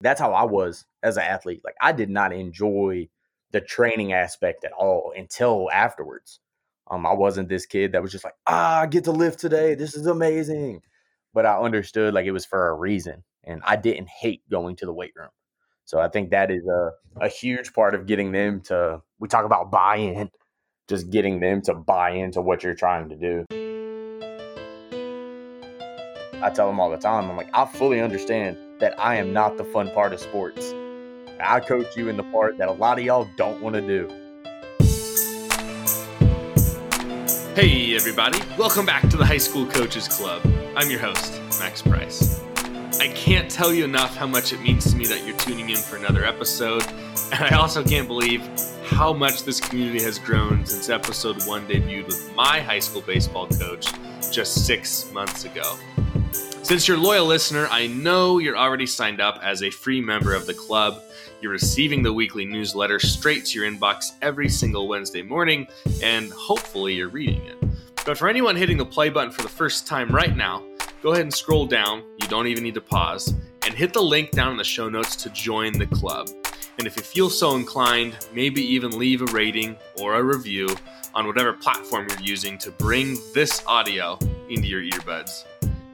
that's how I was as an athlete. Like I did not enjoy the training aspect at all until afterwards. Um, I wasn't this kid that was just like, ah, I get to lift today. This is amazing. But I understood like it was for a reason. And I didn't hate going to the weight room. So I think that is a, a huge part of getting them to, we talk about buy in, just getting them to buy into what you're trying to do. I tell them all the time, I'm like, I fully understand that I am not the fun part of sports. I coach you in the part that a lot of y'all don't want to do. Hey, everybody. Welcome back to the High School Coaches Club. I'm your host, Max Price. I can't tell you enough how much it means to me that you're tuning in for another episode. And I also can't believe how much this community has grown since episode one debuted with my high school baseball coach just six months ago. Since you're a loyal listener, I know you're already signed up as a free member of the club. You're receiving the weekly newsletter straight to your inbox every single Wednesday morning, and hopefully you're reading it. But for anyone hitting the play button for the first time right now, go ahead and scroll down. You don't even need to pause, and hit the link down in the show notes to join the club. And if you feel so inclined, maybe even leave a rating or a review on whatever platform you're using to bring this audio into your earbuds.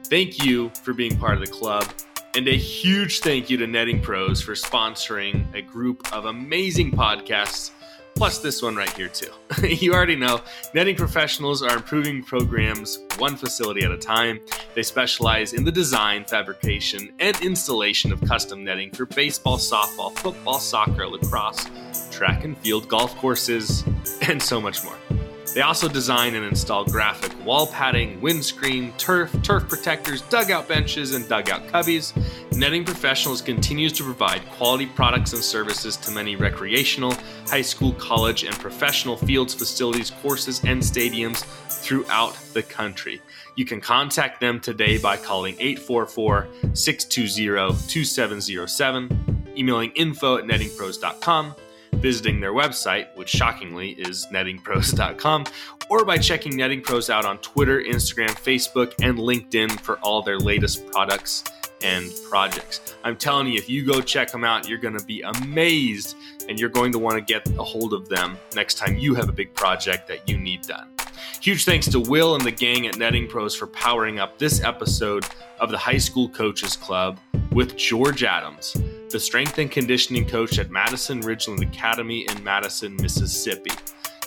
Thank you for being part of the club. And a huge thank you to Netting Pros for sponsoring a group of amazing podcasts, plus this one right here, too. you already know netting professionals are improving programs one facility at a time. They specialize in the design, fabrication, and installation of custom netting for baseball, softball, football, soccer, lacrosse, track and field, golf courses, and so much more. They also design and install graphic wall padding, windscreen, turf, turf protectors, dugout benches, and dugout cubbies. Netting Professionals continues to provide quality products and services to many recreational, high school, college, and professional fields, facilities, courses, and stadiums throughout the country. You can contact them today by calling 844 620 2707, emailing info at nettingpros.com visiting their website, which shockingly is nettingpros.com, or by checking Netting Pros out on Twitter, Instagram, Facebook, and LinkedIn for all their latest products and projects. I'm telling you, if you go check them out, you're going to be amazed and you're going to want to get a hold of them next time you have a big project that you need done. Huge thanks to Will and the gang at Netting Pros for powering up this episode of the High School Coaches Club with George Adams the strength and conditioning coach at Madison Ridgeland Academy in Madison, Mississippi.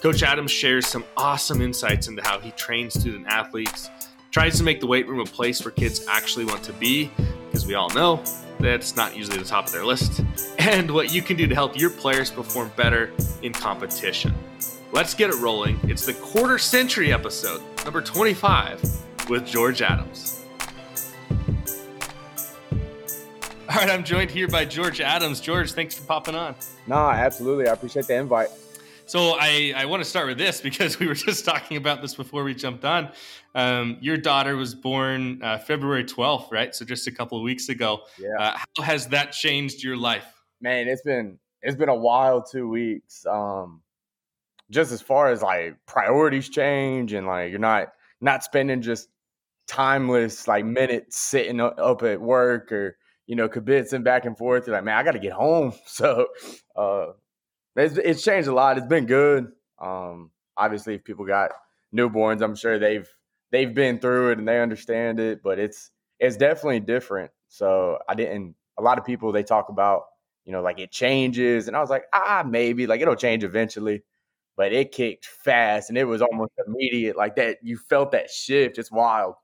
Coach Adams shares some awesome insights into how he trains student athletes, tries to make the weight room a place where kids actually want to be, because we all know that's not usually the top of their list, and what you can do to help your players perform better in competition. Let's get it rolling. It's the quarter century episode, number 25, with George Adams. All right, I'm joined here by George Adams. George, thanks for popping on. No, absolutely. I appreciate the invite. So I, I want to start with this because we were just talking about this before we jumped on. Um, your daughter was born uh, February 12th, right? So just a couple of weeks ago. Yeah. Uh, how has that changed your life? Man, it's been it's been a wild two weeks. Um, just as far as like priorities change and like you're not not spending just timeless like minutes sitting up at work or you know, kibitzing back and forth. You're like, man, I got to get home. So uh, it's, it's changed a lot. It's been good. Um, obviously, if people got newborns, I'm sure they've they've been through it and they understand it. But it's it's definitely different. So I didn't. A lot of people they talk about, you know, like it changes, and I was like, ah, maybe like it'll change eventually. But it kicked fast, and it was almost immediate. Like that, you felt that shift. It's wild.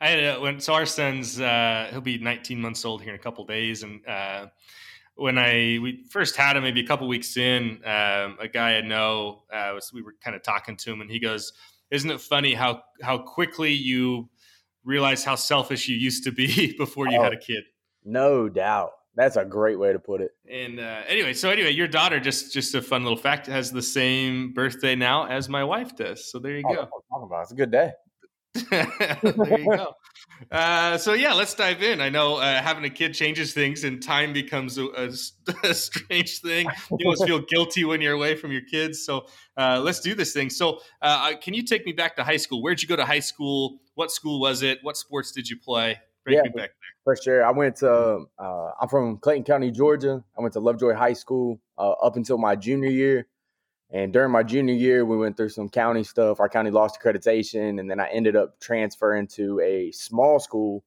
I had a, when so our son's uh, he'll be 19 months old here in a couple days, and uh, when I we first had him, maybe a couple weeks in, um, a guy I know uh, was we were kind of talking to him, and he goes, "Isn't it funny how how quickly you realize how selfish you used to be before you oh, had a kid?" No doubt. That's a great way to put it. And uh, anyway, so anyway, your daughter just just a fun little fact has the same birthday now as my wife does. So there you oh, go. Talking about it's a good day. there you go. Uh, so yeah, let's dive in. I know uh, having a kid changes things, and time becomes a, a, a, strange thing. You almost feel guilty when you're away from your kids. So uh, let's do this thing. So uh, can you take me back to high school? Where'd you go to high school? What school was it? What sports did you play? Bring Yeah, me back Sure. I went to, uh, I'm from Clayton County, Georgia. I went to Lovejoy High School uh, up until my junior year. And during my junior year, we went through some county stuff. Our county lost accreditation. And then I ended up transferring to a small school,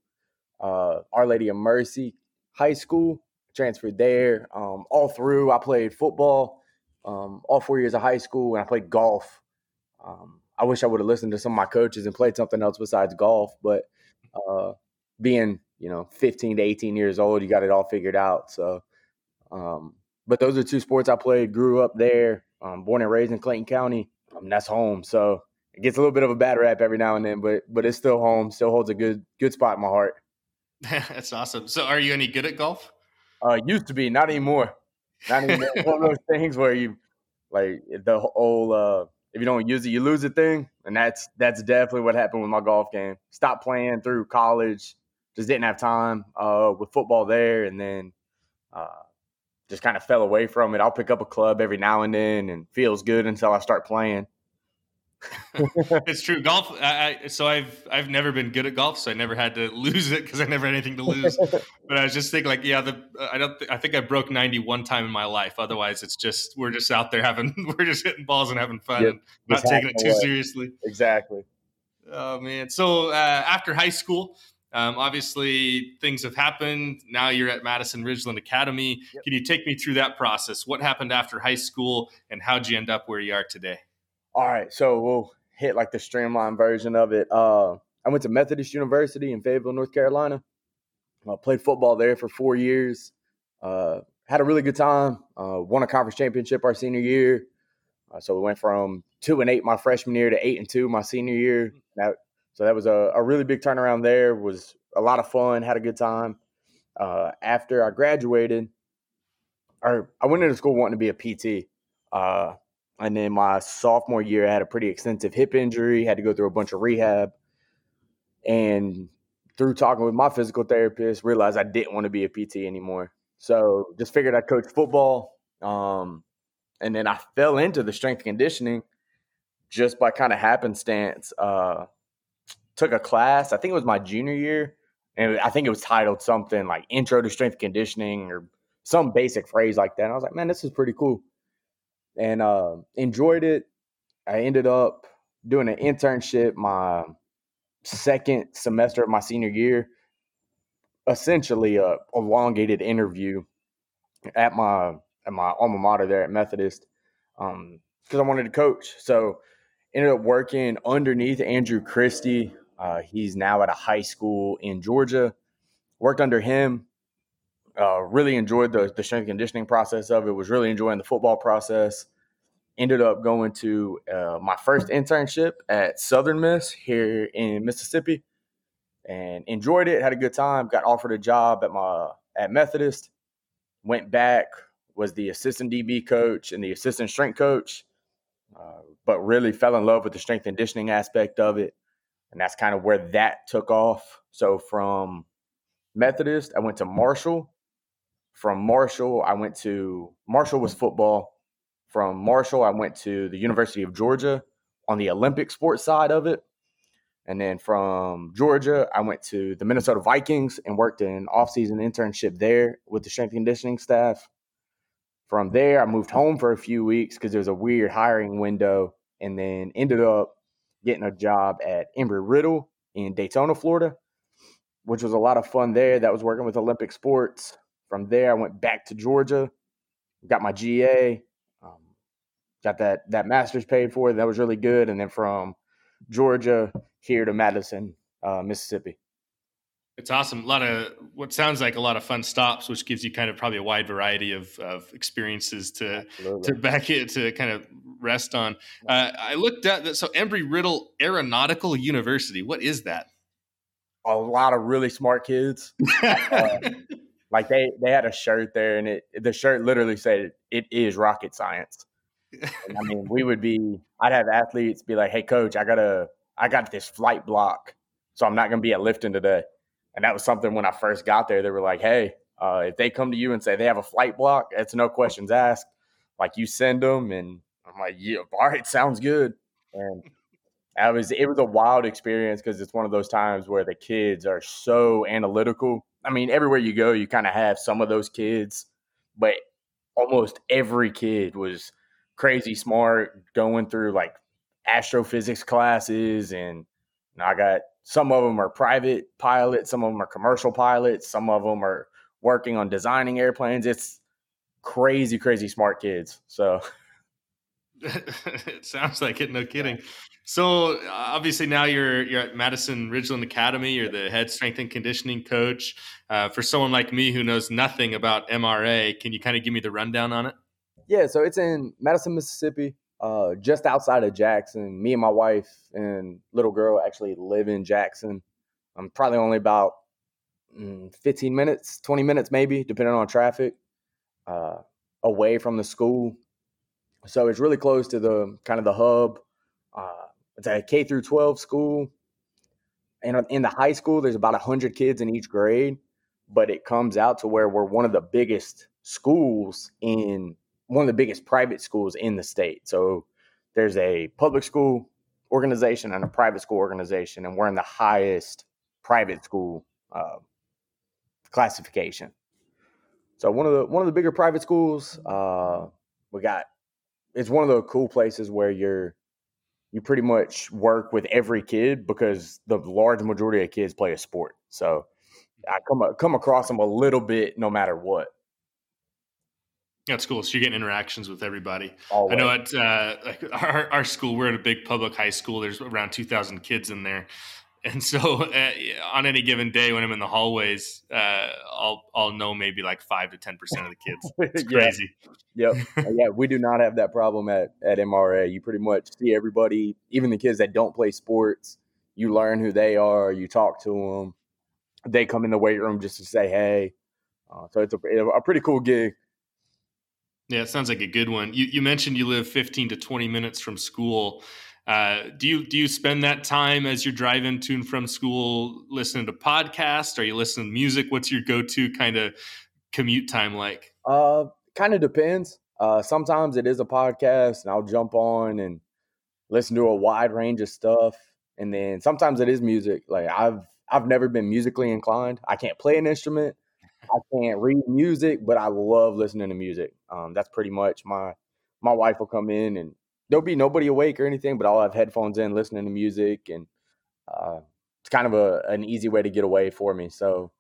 uh, Our Lady of Mercy High School. Transferred there. Um, all through, I played football um, all four years of high school, and I played golf. Um, I wish I would have listened to some of my coaches and played something else besides golf, but uh, being you know 15 to 18 years old, you got it all figured out. So, um, but those are two sports I played. Grew up there, um, born and raised in Clayton County. Um, that's home. So it gets a little bit of a bad rap every now and then, but but it's still home. Still holds a good good spot in my heart. That's awesome. So, are you any good at golf? Uh, used to be, not anymore. Not anymore. One of those things where you like the whole uh, if you don't use it, you lose it thing, and that's that's definitely what happened with my golf game. Stopped playing through college, just didn't have time uh, with football there, and then uh, just kind of fell away from it. I'll pick up a club every now and then, and feels good until I start playing. it's true. Golf. I, I, so I've I've never been good at golf, so I never had to lose it because I never had anything to lose. but I was just thinking, like, yeah, the I don't. Th- I think I broke ninety one time in my life. Otherwise, it's just we're just out there having we're just hitting balls and having fun yep. and not taking it too away. seriously. Exactly. Oh man. So uh, after high school, um, obviously things have happened. Now you're at Madison Ridgeland Academy. Yep. Can you take me through that process? What happened after high school, and how'd you end up where you are today? All right, so we'll hit like the streamlined version of it. Uh, I went to Methodist University in Fayetteville, North Carolina. I played football there for four years. Uh, had a really good time. Uh, won a conference championship our senior year. Uh, so we went from two and eight my freshman year to eight and two my senior year. That, so that was a, a really big turnaround there. Was a lot of fun. Had a good time. Uh, after I graduated, or I went into school wanting to be a PT. Uh, and then my sophomore year, I had a pretty extensive hip injury, had to go through a bunch of rehab. And through talking with my physical therapist, realized I didn't want to be a PT anymore. So just figured I'd coach football. Um, and then I fell into the strength conditioning just by kind of happenstance. Uh, took a class, I think it was my junior year, and I think it was titled something like Intro to Strength Conditioning or some basic phrase like that. And I was like, man, this is pretty cool and uh, enjoyed it. I ended up doing an internship my second semester of my senior year, essentially a elongated interview at my at my alma mater there at Methodist because um, I wanted to coach. So ended up working underneath Andrew Christie. Uh, he's now at a high school in Georgia. Worked under him uh, really enjoyed the, the strength conditioning process of it. Was really enjoying the football process. Ended up going to uh, my first internship at Southern Miss here in Mississippi, and enjoyed it. Had a good time. Got offered a job at my at Methodist. Went back. Was the assistant DB coach and the assistant strength coach, uh, but really fell in love with the strength conditioning aspect of it, and that's kind of where that took off. So from Methodist, I went to Marshall from Marshall, I went to Marshall was football. From Marshall, I went to the University of Georgia on the Olympic sports side of it. And then from Georgia, I went to the Minnesota Vikings and worked an off-season internship there with the strength conditioning staff. From there, I moved home for a few weeks because there was a weird hiring window, and then ended up getting a job at Embry Riddle in Daytona, Florida, which was a lot of fun there. That was working with Olympic sports. From there, I went back to Georgia, got my GA, um, got that that master's paid for. That was really good. And then from Georgia here to Madison, uh, Mississippi. It's awesome. A lot of what sounds like a lot of fun stops, which gives you kind of probably a wide variety of, of experiences to Absolutely. to back it to kind of rest on. Uh, I looked at that. So Embry Riddle Aeronautical University. What is that? A lot of really smart kids. uh, like they they had a shirt there, and it the shirt literally said it is rocket science. And I mean, we would be. I'd have athletes be like, "Hey, coach, I got a I got this flight block, so I'm not going to be at lifting today." And that was something when I first got there. They were like, "Hey, uh, if they come to you and say they have a flight block, it's no questions asked. Like you send them." And I'm like, "Yeah, all right, sounds good." And I was it was a wild experience because it's one of those times where the kids are so analytical. I mean, everywhere you go, you kind of have some of those kids, but almost every kid was crazy smart, going through like astrophysics classes, and I got some of them are private pilots, some of them are commercial pilots, some of them are working on designing airplanes. It's crazy, crazy smart kids. So it sounds like it. No kidding. So obviously now you're you're at Madison Ridgeland Academy. You're the head strength and conditioning coach. Uh, for someone like me who knows nothing about MRA, can you kind of give me the rundown on it? Yeah, so it's in Madison, Mississippi, uh, just outside of Jackson. Me and my wife and little girl actually live in Jackson. I'm probably only about mm, 15 minutes, 20 minutes maybe, depending on traffic, uh, away from the school. So it's really close to the kind of the hub. Uh, it's a K through 12 school. And in the high school, there's about 100 kids in each grade, but it comes out to where we're one of the biggest schools in one of the biggest private schools in the state. So there's a public school organization and a private school organization, and we're in the highest private school uh, classification. So one of the one of the bigger private schools, uh, we got it's one of the cool places where you're you pretty much work with every kid because the large majority of kids play a sport. So I come come across them a little bit no matter what. That's cool. So you're getting interactions with everybody. Always. I know at uh, like our, our school, we're at a big public high school. There's around 2,000 kids in there. And so uh, on any given day when I'm in the hallways, uh, I'll, I'll know maybe like five to 10% of the kids. It's crazy. yeah. Yep. Uh, yeah. We do not have that problem at, at MRA. You pretty much see everybody, even the kids that don't play sports, you learn who they are, you talk to them. They come in the weight room just to say, Hey, uh, so it's a, a pretty cool gig. Yeah, it sounds like a good one. You, you mentioned you live 15 to 20 minutes from school. Uh, do you do you spend that time as you're driving to and from school listening to podcasts? Are you listening to music? What's your go to kind of commute time like? Uh, kind of depends. Uh, sometimes it is a podcast, and I'll jump on and listen to a wide range of stuff. And then sometimes it is music. Like I've I've never been musically inclined. I can't play an instrument. I can't read music, but I love listening to music. Um, that's pretty much my my wife will come in and there'll be nobody awake or anything, but I'll have headphones in, listening to music, and uh, it's kind of a an easy way to get away for me. So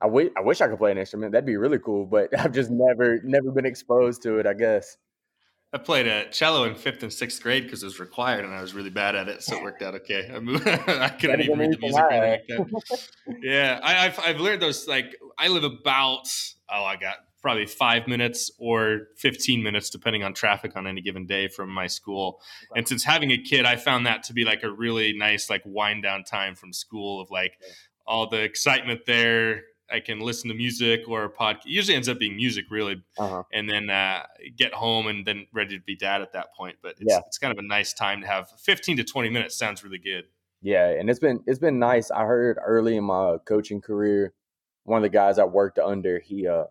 I, w- I wish I could play an instrument. That'd be really cool, but I've just never never been exposed to it. I guess. I played a cello in fifth and sixth grade because it was required, and I was really bad at it, so it worked out okay. I, moved, I couldn't even read the music like that. yeah, I, have I've learned those. Like, I live about oh, I got probably five minutes or fifteen minutes, depending on traffic on any given day from my school. And since having a kid, I found that to be like a really nice like wind down time from school of like all the excitement there I can listen to music or a podcast. Usually ends up being music, really, uh-huh. and then uh, get home and then ready to be dad at that point. But it's, yeah. it's kind of a nice time to have. Fifteen to twenty minutes sounds really good. Yeah, and it's been it's been nice. I heard early in my coaching career, one of the guys I worked under, he uh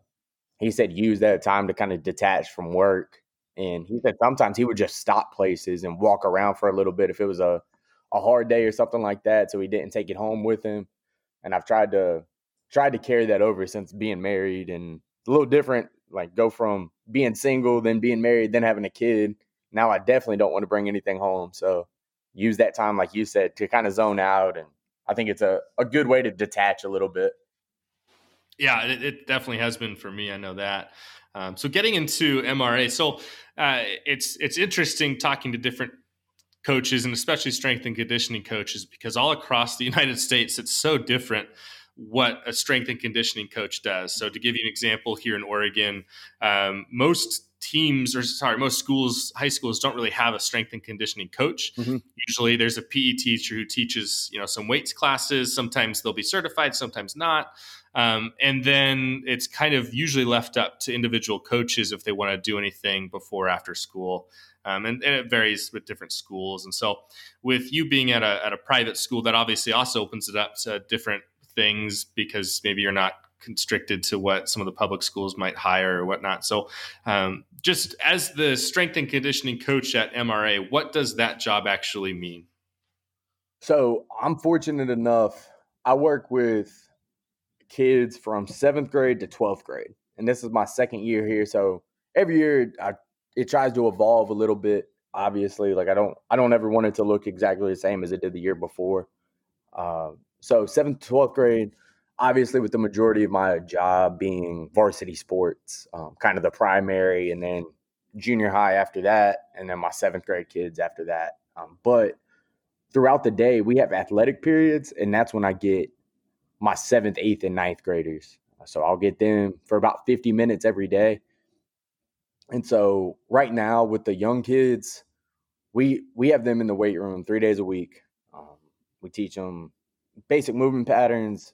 he said use that time to kind of detach from work, and he said sometimes he would just stop places and walk around for a little bit if it was a a hard day or something like that, so he didn't take it home with him. And I've tried to tried to carry that over since being married and a little different like go from being single then being married then having a kid now i definitely don't want to bring anything home so use that time like you said to kind of zone out and i think it's a, a good way to detach a little bit yeah it, it definitely has been for me i know that um, so getting into mra so uh, it's it's interesting talking to different coaches and especially strength and conditioning coaches because all across the united states it's so different what a strength and conditioning coach does. So, to give you an example, here in Oregon, um, most teams or sorry most schools high schools don't really have a strength and conditioning coach mm-hmm. usually there's a pe teacher who teaches you know some weights classes sometimes they'll be certified sometimes not um, and then it's kind of usually left up to individual coaches if they want to do anything before after school um, and, and, it varies with different schools and so with you being at a, at a private school that obviously also opens it up to different things because maybe you're not constricted to what some of the public schools might hire or whatnot. So, um, just as the strength and conditioning coach at MRA, what does that job actually mean? So, I'm fortunate enough, I work with kids from seventh grade to 12th grade. And this is my second year here. So, every year I, it tries to evolve a little bit. Obviously, like I don't, I don't ever want it to look exactly the same as it did the year before. Uh, so seventh, twelfth grade, obviously with the majority of my job being varsity sports, um, kind of the primary, and then junior high after that, and then my seventh grade kids after that. Um, but throughout the day, we have athletic periods, and that's when I get my seventh, eighth, and ninth graders. So I'll get them for about 50 minutes every day. And so right now with the young kids, we we have them in the weight room three days a week. Um, we teach them basic movement patterns.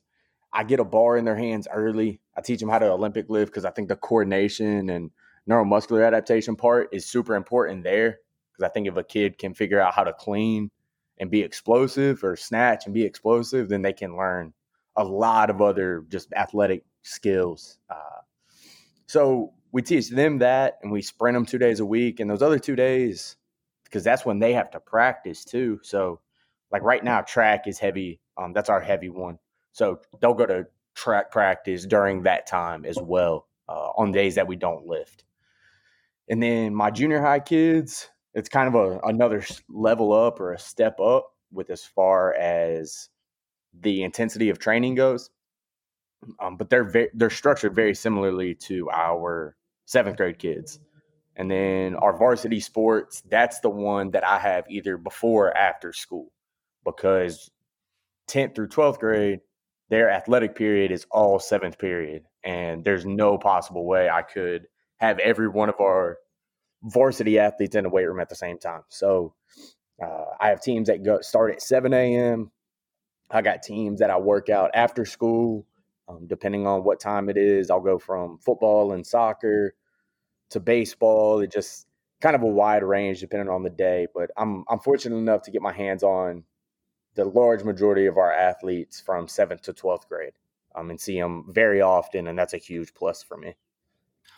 I get a bar in their hands early. I teach them how to Olympic lift because I think the coordination and neuromuscular adaptation part is super important there. Because I think if a kid can figure out how to clean and be explosive or snatch and be explosive, then they can learn a lot of other just athletic skills. Uh, so we teach them that and we sprint them two days a week. And those other two days, because that's when they have to practice too. So, like right now, track is heavy um, that's our heavy one. So they'll go to track practice during that time as well uh, on days that we don't lift. And then my junior high kids, it's kind of a, another level up or a step up with as far as the intensity of training goes. Um, but they're ve- they're structured very similarly to our seventh grade kids. And then our varsity sports, that's the one that I have either before or after school because 10th through 12th grade, their athletic period is all seventh period. And there's no possible way I could have every one of our varsity athletes in the weight room at the same time. So uh, I have teams that go start at 7 a.m. I got teams that I work out after school, um, depending on what time it is. I'll go from football and soccer to baseball. It just kind of a wide range depending on the day. But I'm I'm fortunate enough to get my hands on the large majority of our athletes from seventh to 12th grade um, and see them very often. And that's a huge plus for me.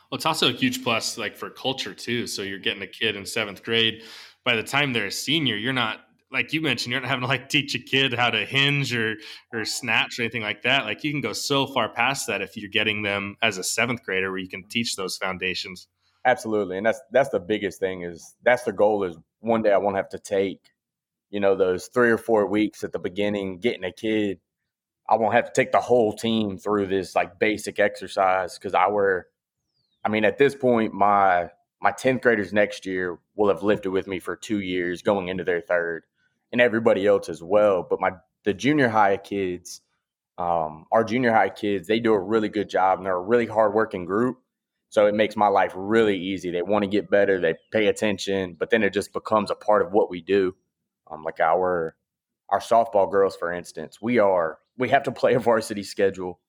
Well, it's also a huge plus like for culture too. So you're getting a kid in seventh grade. By the time they're a senior, you're not like you mentioned, you're not having to like teach a kid how to hinge or or snatch or anything like that. Like you can go so far past that if you're getting them as a seventh grader where you can teach those foundations. Absolutely. And that's that's the biggest thing is that's the goal is one day I won't have to take you know, those three or four weeks at the beginning, getting a kid, I won't have to take the whole team through this like basic exercise because I were, I mean, at this point, my my tenth graders next year will have lifted with me for two years, going into their third, and everybody else as well. But my the junior high kids, um, our junior high kids, they do a really good job, and they're a really hardworking group. So it makes my life really easy. They want to get better, they pay attention, but then it just becomes a part of what we do. Um, like our our softball girls, for instance, we are we have to play a varsity schedule,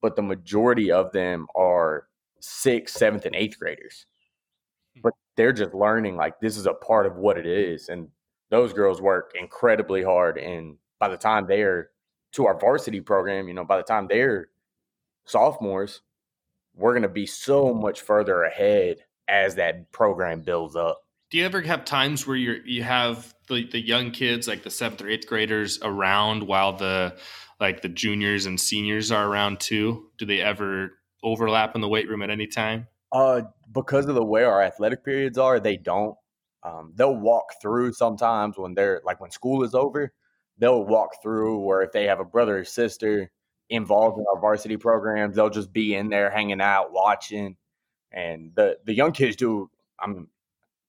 but the majority of them are sixth, seventh, and eighth graders. Hmm. But they're just learning like this is a part of what it is, and those girls work incredibly hard. And by the time they're to our varsity program, you know, by the time they're sophomores, we're going to be so much further ahead as that program builds up. Do you ever have times where you you have the, the young kids like the seventh or eighth graders around while the like the juniors and seniors are around too? Do they ever overlap in the weight room at any time? Uh because of the way our athletic periods are they don't um, they'll walk through sometimes when they're like when school is over they'll walk through or if they have a brother or sister involved in our varsity programs they'll just be in there hanging out watching and the the young kids do i'm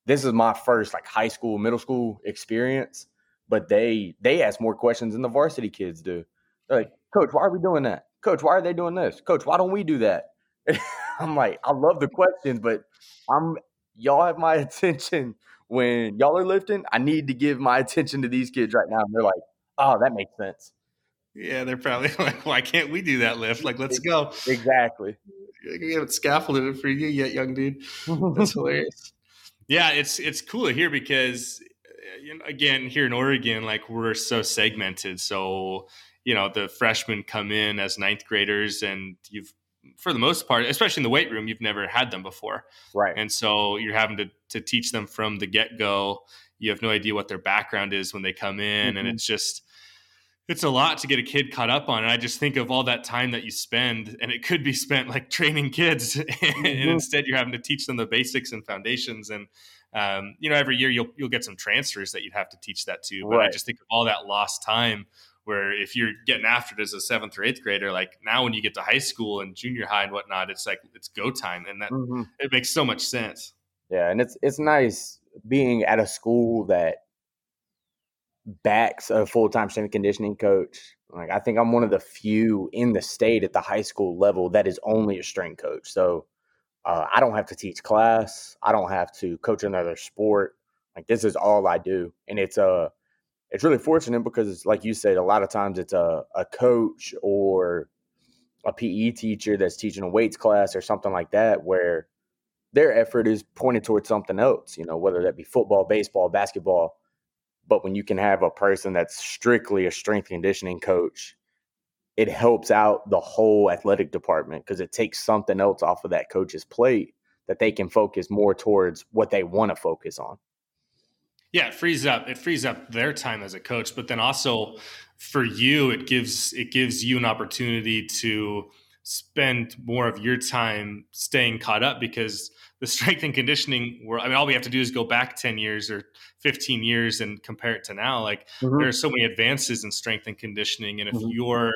this is my first like high school, middle school experience, but they they ask more questions than the varsity kids do. They're like, Coach, why are we doing that? Coach, why are they doing this? Coach, why don't we do that? I'm like, I love the questions, but I'm y'all have my attention when y'all are lifting. I need to give my attention to these kids right now. And they're like, oh, that makes sense. Yeah, they're probably like, why can't we do that lift? Like, let's go. Exactly. We haven't scaffolded it for you yet, young dude. That's hilarious. Yeah, it's it's cool to hear because eh, you know, again here in Oregon, like we're so segmented. So you know the freshmen come in as ninth graders and you've for the most part especially in the weight room you've never had them before right and so you're having to, to teach them from the get-go you have no idea what their background is when they come in mm-hmm. and it's just it's a lot to get a kid caught up on and i just think of all that time that you spend and it could be spent like training kids and mm-hmm. instead you're having to teach them the basics and foundations and um, you know every year you'll you'll get some transfers that you'd have to teach that to but right. i just think of all that lost time where if you're getting after it as a seventh or eighth grader like now when you get to high school and junior high and whatnot it's like it's go time and that mm-hmm. it makes so much sense yeah and it's it's nice being at a school that backs a full time strength conditioning coach. Like I think I'm one of the few in the state at the high school level that is only a strength coach. So uh, I don't have to teach class. I don't have to coach another sport. Like this is all I do, and it's a uh, it's really fortunate because like you said, a lot of times it's a a coach or a PE teacher that's teaching a weights class or something like that where their effort is pointed towards something else, you know, whether that be football, baseball, basketball but when you can have a person that's strictly a strength conditioning coach, it helps out the whole athletic department because it takes something else off of that coach's plate that they can focus more towards what they want to focus on. Yeah, it frees up it frees up their time as a coach, but then also for you it gives it gives you an opportunity to spend more of your time staying caught up because the strength and conditioning world, I mean, all we have to do is go back 10 years or 15 years and compare it to now. Like mm-hmm. there are so many advances in strength and conditioning. And if mm-hmm. you're,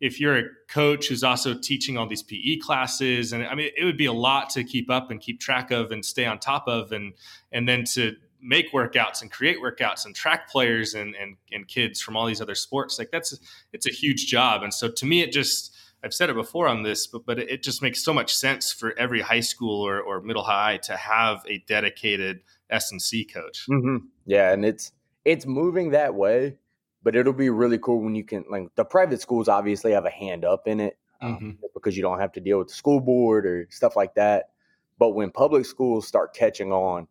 if you're a coach who's also teaching all these PE classes, and I mean, it would be a lot to keep up and keep track of and stay on top of, and and then to make workouts and create workouts and track players and and and kids from all these other sports, like that's it's a huge job. And so to me, it just I've said it before on this, but but it just makes so much sense for every high school or, or middle high to have a dedicated S and C coach. Mm-hmm. Yeah, and it's it's moving that way, but it'll be really cool when you can like the private schools obviously have a hand up in it um, mm-hmm. because you don't have to deal with the school board or stuff like that. But when public schools start catching on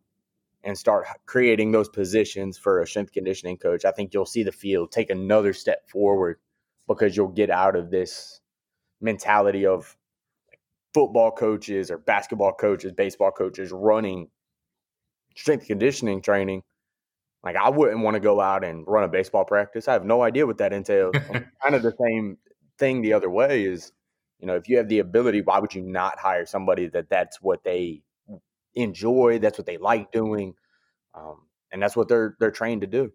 and start creating those positions for a strength conditioning coach, I think you'll see the field take another step forward because you'll get out of this mentality of football coaches or basketball coaches, baseball coaches running strength conditioning training. Like I wouldn't want to go out and run a baseball practice. I have no idea what that entails. kind of the same thing the other way is, you know, if you have the ability, why would you not hire somebody that that's what they enjoy, that's what they like doing, um, and that's what they're they're trained to do.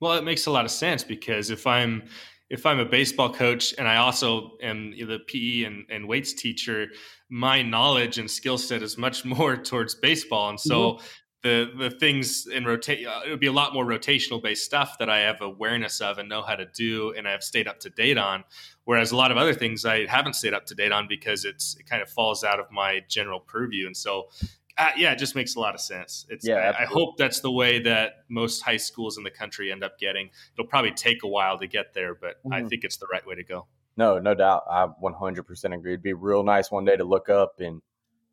Well, it makes a lot of sense because if I'm if I'm a baseball coach and I also am the PE and, and weights teacher, my knowledge and skill set is much more towards baseball. And so mm-hmm. the the things in rotate uh, it would be a lot more rotational based stuff that I have awareness of and know how to do and I have stayed up to date on. Whereas a lot of other things I haven't stayed up to date on because it's it kind of falls out of my general purview. And so uh, yeah, it just makes a lot of sense. It's yeah, I, I, hope that's the way that most high schools in the country end up getting. It'll probably take a while to get there, but mm-hmm. I think it's the right way to go. No, no doubt. I 100% agree. It'd be real nice one day to look up and,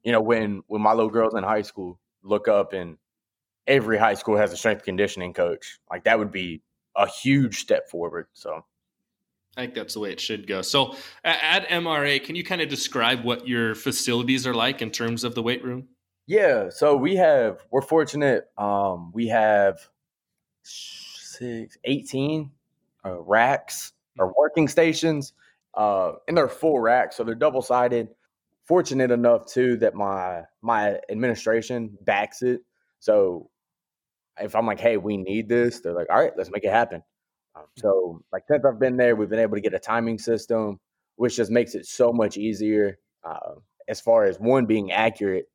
you know, when when my little girls in high school look up and every high school has a strength conditioning coach. Like that would be a huge step forward. So I think that's the way it should go. So at MRA, can you kind of describe what your facilities are like in terms of the weight room? Yeah, so we have we're fortunate. Um, we have six, 18 uh, racks or working stations, uh, and they're full racks, so they're double sided. Fortunate enough too that my my administration backs it. So if I'm like, hey, we need this, they're like, all right, let's make it happen. Um, so like since I've been there, we've been able to get a timing system, which just makes it so much easier. Uh, as far as one being accurate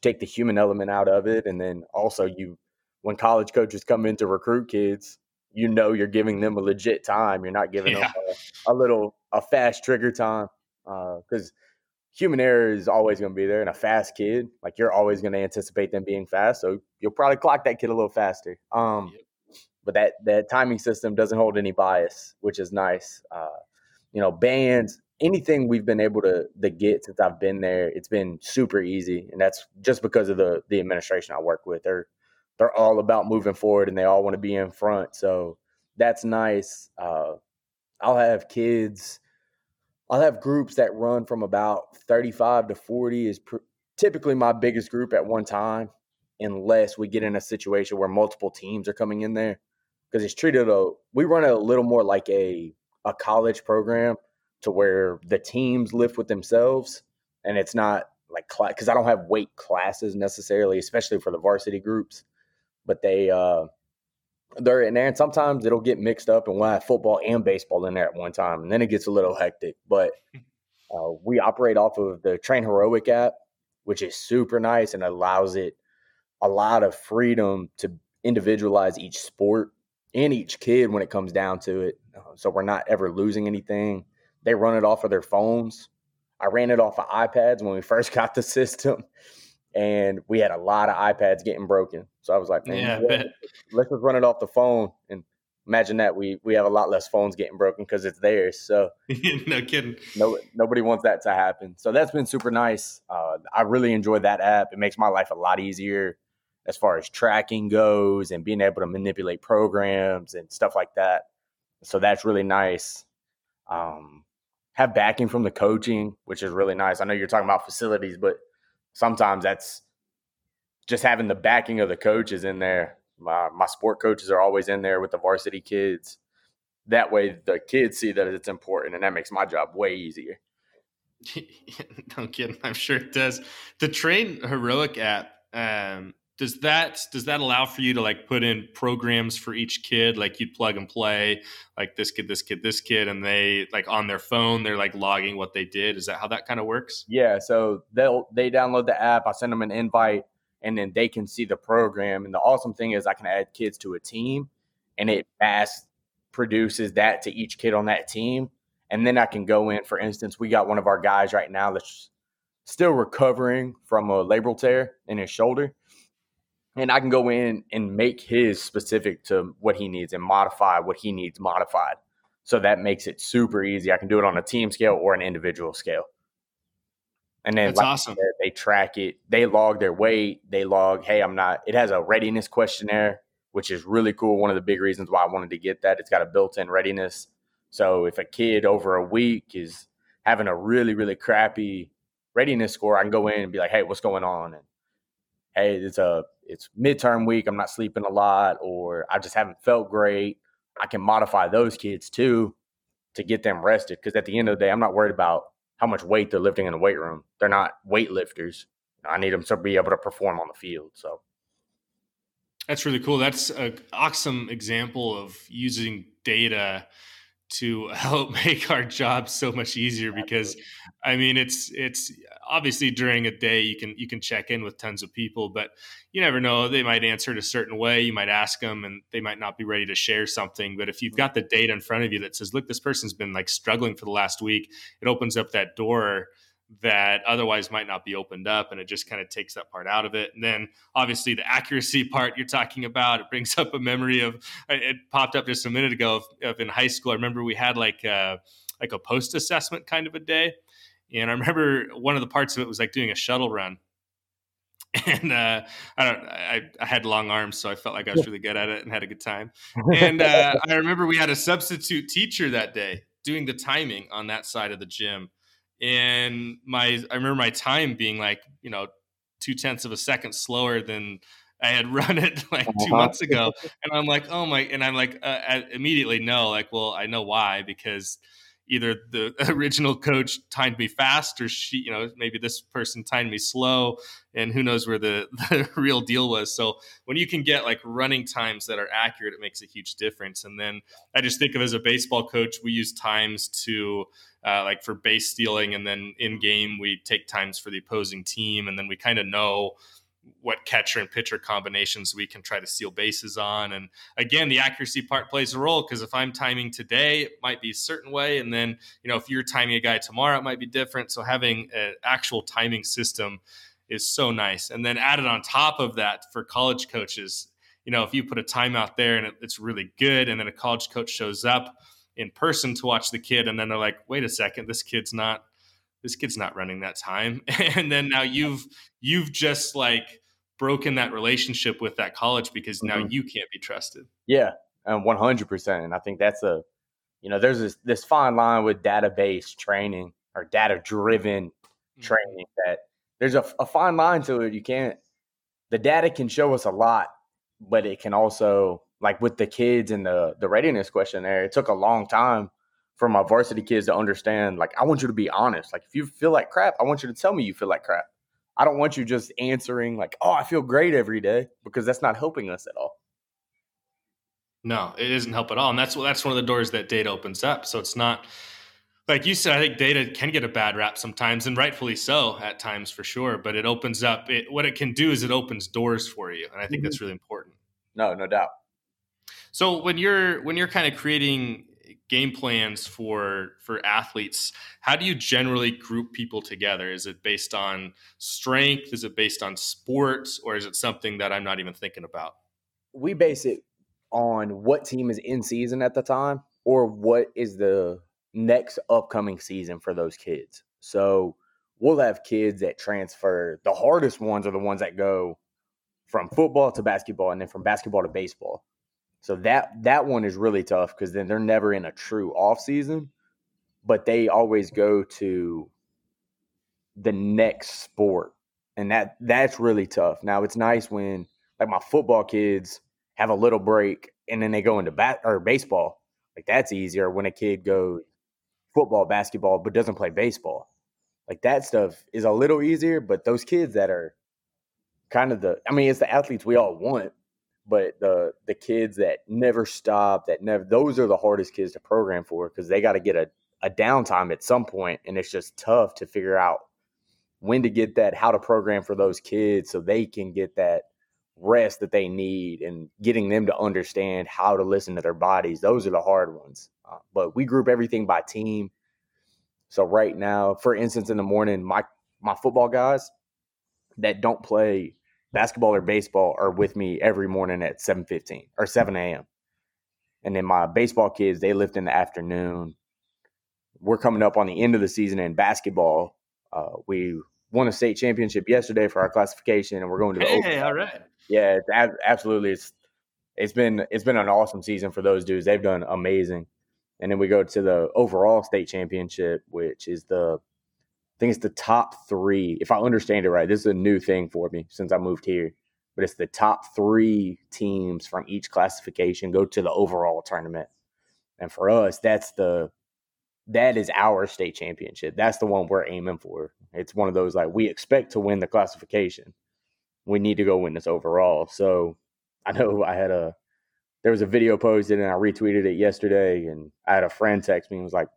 take the human element out of it, and then also you, when college coaches come in to recruit kids, you know you're giving them a legit time. You're not giving yeah. them a, a, little a fast trigger time Uh because uh, human error is always going to be there. And a fast kid, like you're always going to anticipate them being fast, so you'll probably clock that kid a little faster. Um, yep. But that that timing system doesn't hold any bias, which is nice. Uh, you know, bands anything we've been able to to get since I've been there, it's been super easy, and that's just because of the the administration I work with. They're they're all about moving forward, and they all want to be in front. So that's nice. Uh, I'll have kids. I'll have groups that run from about 35 to 40 is pr- typically my biggest group at one time, unless we get in a situation where multiple teams are coming in there. Because it's treated a we run it a little more like a a college program to where the teams lift with themselves and it's not like because I don't have weight classes necessarily, especially for the varsity groups, but they uh they're in there, and sometimes it'll get mixed up, and we'll have football and baseball in there at one time, and then it gets a little hectic. But uh, we operate off of the Train Heroic app, which is super nice and allows it a lot of freedom to individualize each sport and each kid when it comes down to it. Uh, so we're not ever losing anything. They run it off of their phones. I ran it off of iPads when we first got the system, and we had a lot of iPads getting broken. So I was like, man, yeah, let's just run it off the phone. And imagine that we we have a lot less phones getting broken because it's theirs. So no kidding. No, nobody wants that to happen. So that's been super nice. Uh, I really enjoy that app. It makes my life a lot easier as far as tracking goes and being able to manipulate programs and stuff like that. So that's really nice. Um, have backing from the coaching, which is really nice. I know you're talking about facilities, but sometimes that's just having the backing of the coaches in there. My, my sport coaches are always in there with the varsity kids. That way, the kids see that it's important, and that makes my job way easier. Don't kid. I'm sure it does. The Train Heroic app, um, does that does that allow for you to like put in programs for each kid? Like you'd plug and play like this kid this kid this kid and they like on their phone they're like logging what they did. Is that how that kind of works? Yeah so they'll they download the app i send them an invite and then they can see the program. And the awesome thing is i can add kids to a team and it mass produces that to each kid on that team. And then i can go in for instance we got one of our guys right now that's still recovering from a labral tear in his shoulder and I can go in and make his specific to what he needs and modify what he needs modified. So that makes it super easy. I can do it on a team scale or an individual scale. And then That's like awesome. Said, they track it. They log their weight. They log, hey, I'm not. It has a readiness questionnaire, which is really cool. One of the big reasons why I wanted to get that. It's got a built-in readiness. So if a kid over a week is having a really, really crappy readiness score, I can go in and be like, hey, what's going on? And hey, it's a it's midterm week, I'm not sleeping a lot, or I just haven't felt great. I can modify those kids too to get them rested. Because at the end of the day, I'm not worried about how much weight they're lifting in the weight room. They're not weightlifters. I need them to be able to perform on the field. So that's really cool. That's an awesome example of using data to help make our job so much easier because i mean it's it's obviously during a day you can you can check in with tons of people but you never know they might answer it a certain way you might ask them and they might not be ready to share something but if you've mm-hmm. got the data in front of you that says look this person's been like struggling for the last week it opens up that door that otherwise might not be opened up and it just kind of takes that part out of it and then obviously the accuracy part you're talking about it brings up a memory of uh, it popped up just a minute ago of, of in high school i remember we had like a, like a post assessment kind of a day and i remember one of the parts of it was like doing a shuttle run and uh, I don't. I, I, had long arms, so I felt like I was really good at it and had a good time. And uh, I remember we had a substitute teacher that day doing the timing on that side of the gym, and my I remember my time being like you know two tenths of a second slower than I had run it like 2 uh-huh. months ago, and I'm like, oh my, and I'm like, uh, immediately no, like, well, I know why because either the original coach timed me fast or she you know maybe this person timed me slow and who knows where the, the real deal was. So when you can get like running times that are accurate it makes a huge difference. And then i just think of as a baseball coach we use times to uh, like for base stealing and then in game we take times for the opposing team and then we kind of know what catcher and pitcher combinations we can try to steal bases on. And again, the accuracy part plays a role because if I'm timing today, it might be a certain way. And then, you know, if you're timing a guy tomorrow, it might be different. So having an actual timing system is so nice. And then added on top of that for college coaches, you know, if you put a timeout there and it's really good, and then a college coach shows up in person to watch the kid, and then they're like, wait a second, this kid's not this kid's not running that time and then now you've you've just like broken that relationship with that college because now mm-hmm. you can't be trusted yeah and 100% and i think that's a you know, there's this this fine line with data-based training or data driven Mm-hmm. training that there's a, a fine line to it. You can't the data can show us a lot, but it can also like with the kids and the the readiness questionnaire, it took a long time for my varsity kids to understand. Like, I want you to be honest. Like, if you feel like crap, I want you to tell me you feel like crap. I don't want you just answering like, "Oh, I feel great every day," because that's not helping us at all. No, it doesn't help at all, and that's that's one of the doors that data opens up. So it's not like you said. I think data can get a bad rap sometimes, and rightfully so at times for sure. But it opens up. It what it can do is it opens doors for you, and I think mm-hmm. that's really important. No, no doubt. So when you're when you're kind of creating game plans for for athletes, how do you generally group people together? Is it based on strength? Is it based on sports, or is it something that I'm not even thinking about? We base it on what team is in season at the time or what is the next upcoming season for those kids. So we'll have kids that transfer. The hardest ones are the ones that go from football to basketball and then from basketball to baseball. So that that one is really tough because then they're never in a true off season, but they always go to the next sport. And that that's really tough. Now it's nice when like my football kids have a little break and then they go into bat or baseball. Like that's easier when a kid goes football, basketball, but doesn't play baseball. Like that stuff is a little easier, but those kids that are kind of the I mean, it's the athletes we all want, but the the kids that never stop, that never those are the hardest kids to program for because they got to get a, a downtime at some point, and it's just tough to figure out when to get that, how to program for those kids so they can get that rest that they need and getting them to understand how to listen to their bodies. Those are the hard ones. Uh, but we group everything by team. So right now, for instance, in the morning, my my football guys that don't play basketball or baseball are with me every morning at seven fifteen or seven a.m. And then my baseball kids they lift in the afternoon. We're coming up on the end of the season in basketball. Uh, we won a state championship yesterday for our classification, and we're going to the hey, all right. Yeah, it's ab- absolutely. It's it's been it's been an awesome season for those dudes. They've done amazing. And then we go to the overall state championship, which is the I think it's the top three. If I understand it right, this is a new thing for me since I moved here. But it's the top three teams from each classification go to the overall tournament. And for us, that's the that is our state championship. That's the one we're aiming for. It's one of those like we expect to win the classification. We need to go win this overall. So I know I had a there was a video posted and I retweeted it yesterday and I had a friend text me and was like,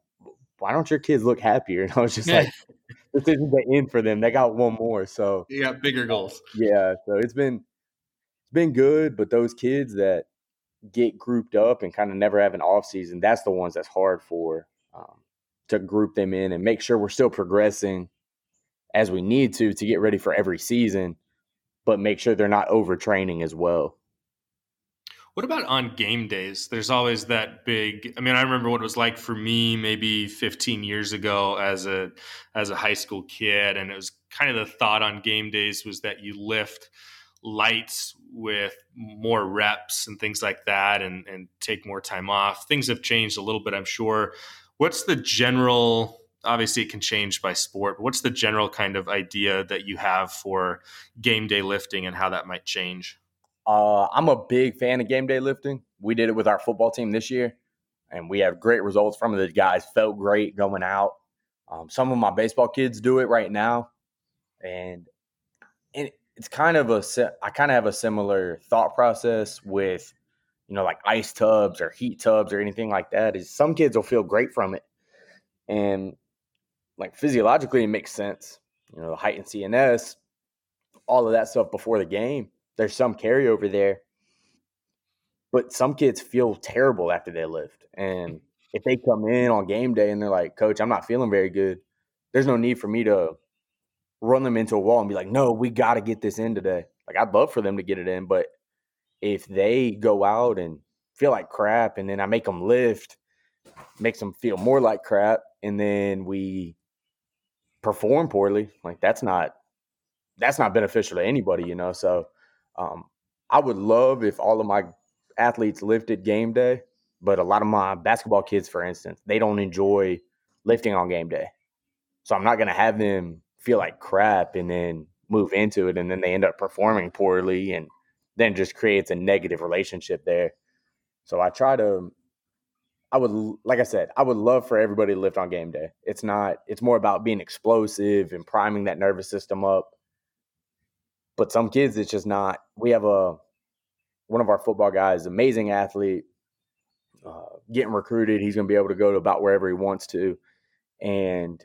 Why don't your kids look happier? And I was just like, This isn't the end for them. They got one more. So You got bigger goals. yeah, so it's been it's been good, but those kids that get grouped up and kind of never have an off season, that's the ones that's hard for um, to group them in and make sure we're still progressing as we need to to get ready for every season, but make sure they're not overtraining as well. What about on game days? There's always that big. I mean, I remember what it was like for me maybe 15 years ago as a as a high school kid, and it was kind of the thought on game days was that you lift lights with more reps and things like that, and and take more time off. Things have changed a little bit, I'm sure. What's the general? Obviously, it can change by sport. But what's the general kind of idea that you have for game day lifting and how that might change? Uh, I'm a big fan of game day lifting. We did it with our football team this year, and we have great results from it. The guys felt great going out. Um, some of my baseball kids do it right now, and, and it's kind of a I kind of have a similar thought process with you know like ice tubs or heat tubs or anything like that. Is some kids will feel great from it, and like physiologically it makes sense. You know, the height and CNS, all of that stuff before the game there's some carryover there. But some kids feel terrible after they lift. And if they come in on game day and they're like, Coach, I'm not feeling very good, there's no need for me to run them into a wall and be like, no, we got to get this in today. Like, I'd love for them to get it in. But if they go out and feel like crap and then I make them lift, makes them feel more like crap, and then we perform poorly, like, that's not. That's not beneficial to anybody, you know. So, um, I would love if all of my athletes lifted game day. but a lot of my basketball kids, for instance, they don't enjoy lifting on game day. So I'm not going to have them feel like crap and then move into it and then they end up performing poorly and then just creates a negative relationship there. So I try to I would like I said, I would love for everybody to lift on game day. It's not it's more about being explosive and priming that nervous system up. But some kids it's just not. We have a one of our football guys, amazing athlete, uh, getting recruited. He's going to be able to go to about wherever he wants to. And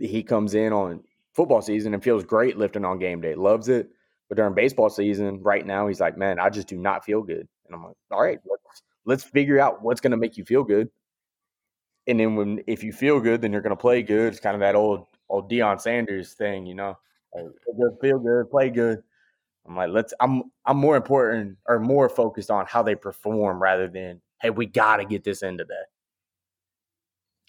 he comes in on football season and feels great lifting on game day, loves it. But during baseball season, right now, he's like, man, I just do not feel good. And I'm like, all right, let's, let's figure out what's going to make you feel good. And then when if you feel good, then you're going to play good. It's kind of that old old Deion Sanders thing, you know, like, feel good, play good. I'm like, let's. I'm I'm more important or more focused on how they perform rather than hey, we got to get this in today.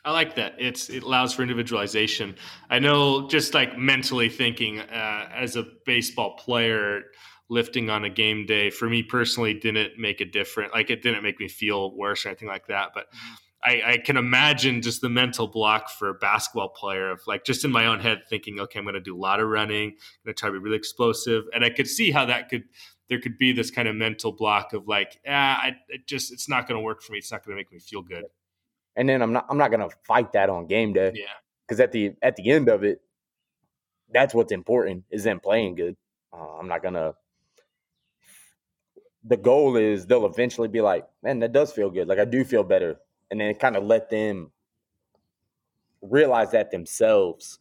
I like that. It's it allows for individualization. I know, just like mentally thinking, uh, as a baseball player, lifting on a game day for me personally didn't make a difference. Like it didn't make me feel worse or anything like that. But mm-hmm. I, I, can imagine just the mental block for a basketball player of like just in my own head thinking, okay, I'm going to do a lot of running, I'm going to try to be really explosive, and I could see how that could there could be this kind of mental block of like, ah, I it just it's not going to work for me. It's not going to make me feel good. And then I'm not I'm not going to fight that on game day. Yeah, because at the at the end of it, that's what's important is them playing good. Uh, I'm not gonna. The goal is they'll eventually be like, man, that does feel good. Like I do feel better and then kind of let them realize that themselves.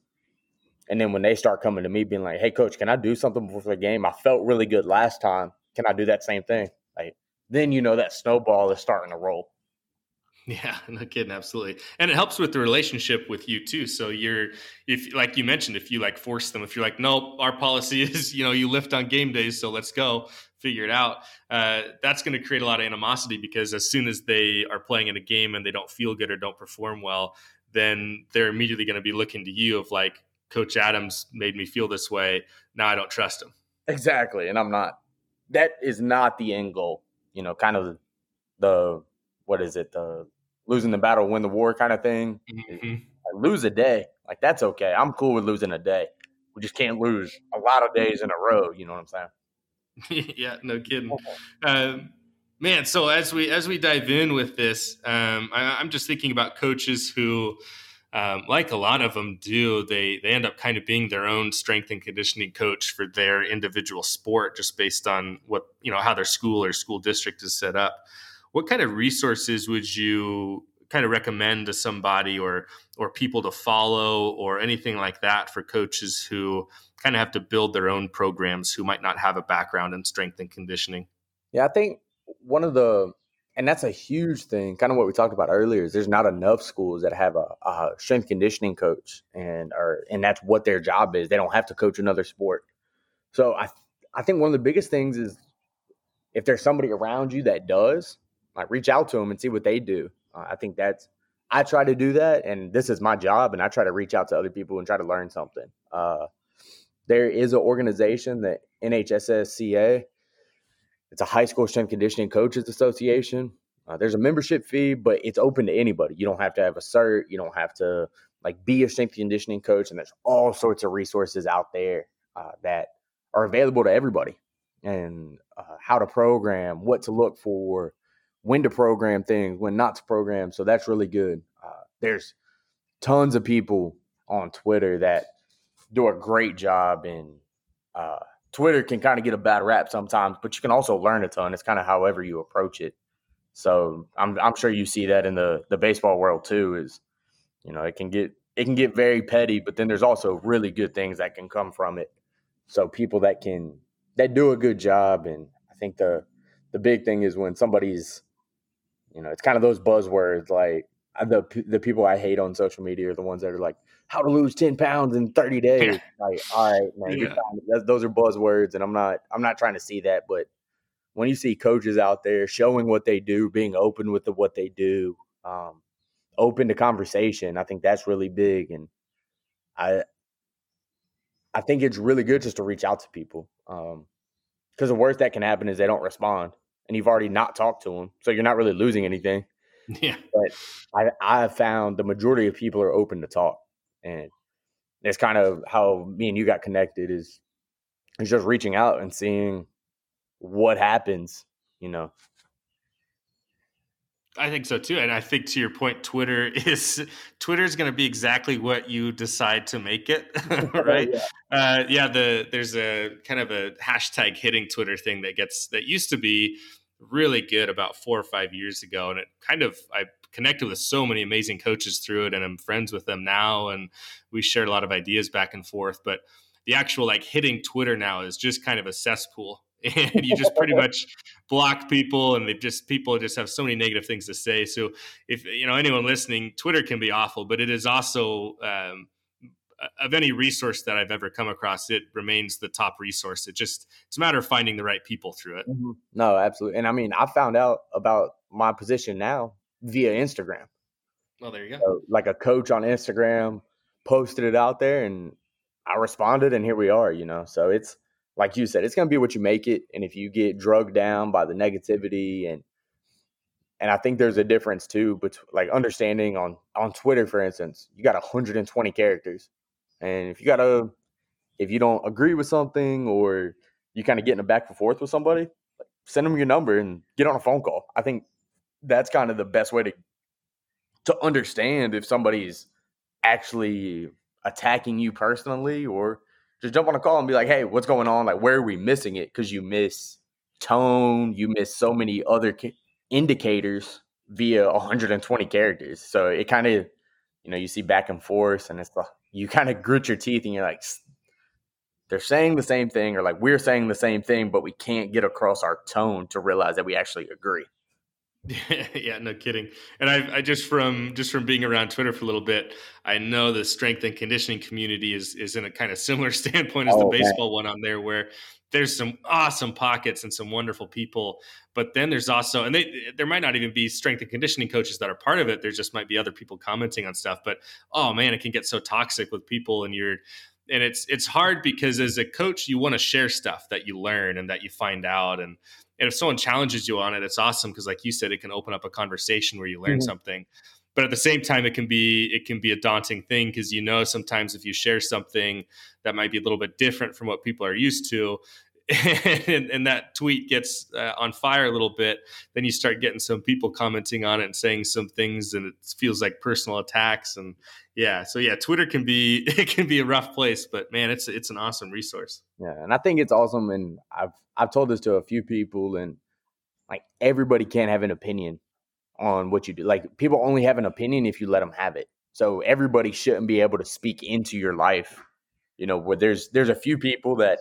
And then when they start coming to me being like, "Hey, coach, can I do something before the game? I felt really good last time. Can I do that same thing?" Like then you know that snowball is starting to roll. Yeah, no kidding, absolutely. And it helps with the relationship with you too. So you're if like you mentioned, if you like force them, if you're like, nope, our policy is, you know, you lift on game days, so let's go figure it out. Uh, that's going to create a lot of animosity because as soon as they are playing in a game and they don't feel good or don't perform well, then they're immediately going to be looking to you of like, Coach Adams made me feel this way. Now I don't trust him. Exactly, and I'm not. That is not the end goal. You know, kind of the what is it the losing the battle, win the war kind of thing. Mm-hmm. lose a day, like that's okay. I'm cool with losing a day. We just can't lose a lot of days in a row. You know what I'm saying? yeah, no kidding. Um, man, so as we as we dive in with this, um, I, am just thinking about coaches who, um, like a lot of them do, they they end up kind of being their own strength and conditioning coach for their individual sport, just based on what you know how their school or school district is set up what kind of resources would you kind of recommend to somebody or or people to follow or anything like that for coaches who kind of have to build their own programs who might not have a background in strength and conditioning yeah i think one of the and that's a huge thing kind of what we talked about earlier is there's not enough schools that have a, a strength conditioning coach and or and that's what their job is they don't have to coach another sport so i i think one of the biggest things is if there's somebody around you that does like reach out to them and see what they do. Uh, I think that's I try to do that, and this is my job, and I try to reach out to other people and try to learn something. Uh, there is an organization, the NHSSCA. It's a high school strength conditioning coaches association. Uh, there's a membership fee, but it's open to anybody. You don't have to have a cert. You don't have to like be a strength conditioning coach, and there's all sorts of resources out there uh, that are available to everybody, and uh, how to program, what to look for, when to program things, when not to program. So that's really good. Uh, there's tons of people on Twitter that do a great job, and uh, Twitter can kind of get a bad rap sometimes, but you can also learn a ton. It's kind of however you approach it. So I'm I'm sure you see that in the the baseball world too. Is you know it can get it can get very petty, but then there's also really good things that can come from it. So people that can that do a good job, and I think the the big thing is when somebody's you know, it's kind of those buzzwords like the the people I hate on social media are the ones that are like how to lose 10 pounds in 30 days. like, all right, man, yeah. those are buzzwords and I'm not I'm not trying to see that, but when you see coaches out there showing what they do, being open with the, what they do, um, open to conversation, I think that's really big and I I think it's really good just to reach out to people. Um, because the worst that can happen is they don't respond and you've already not talked to them, so you're not really losing anything. Yeah. But I I have found the majority of people are open to talk, and it's kind of how me and you got connected is is just reaching out and seeing what happens. You know, I think so too, and I think to your point, Twitter is Twitter is going to be exactly what you decide to make it, right? yeah. Uh, yeah, the there's a kind of a hashtag hitting Twitter thing that gets that used to be really good about four or five years ago, and it kind of I connected with so many amazing coaches through it, and I'm friends with them now, and we shared a lot of ideas back and forth, but the actual like hitting Twitter now is just kind of a cesspool and you just pretty much block people and they just people just have so many negative things to say so if you know anyone listening twitter can be awful but it is also um, of any resource that i've ever come across it remains the top resource it just it's a matter of finding the right people through it mm-hmm. no absolutely and i mean i found out about my position now via instagram well there you go so, like a coach on instagram posted it out there and i responded and here we are you know so it's like you said, it's going to be what you make it. And if you get drugged down by the negativity and and I think there's a difference too, but like understanding on on Twitter, for instance, you got 120 characters, and if you got a if you don't agree with something or you kind of get in a back and forth with somebody, send them your number and get on a phone call. I think that's kind of the best way to to understand if somebody's actually attacking you personally or just jump on a call and be like, hey, what's going on? Like, where are we missing it? Because you miss tone, you miss so many other ca- indicators via 120 characters. So it kind of, you know, you see back and forth, and it's like you kind of grit your teeth, and you're like, they're saying the same thing, or like we're saying the same thing, but we can't get across our tone to realize that we actually agree. yeah, no kidding. And I, I, just from just from being around Twitter for a little bit, I know the strength and conditioning community is is in a kind of similar standpoint as oh, the baseball man. one on there, where there's some awesome pockets and some wonderful people, but then there's also and they there might not even be strength and conditioning coaches that are part of it. There just might be other people commenting on stuff. But oh man, it can get so toxic with people, and you're and it's it's hard because as a coach you want to share stuff that you learn and that you find out and and if someone challenges you on it it's awesome because like you said it can open up a conversation where you learn mm-hmm. something but at the same time it can be it can be a daunting thing because you know sometimes if you share something that might be a little bit different from what people are used to and, and, that tweet gets uh, on fire a little bit, then you start getting some people commenting on it and saying some things, and it feels like personal attacks. And yeah, so yeah, Twitter can be it can be a rough place, but man, it's it's an awesome resource. Yeah, and I think it's awesome, and I've I've told this to a few people, and like everybody can't have an opinion on what you do. Like people only have an opinion if you let them have it. So everybody shouldn't be able to speak into your life. You know, where there's there's a few people that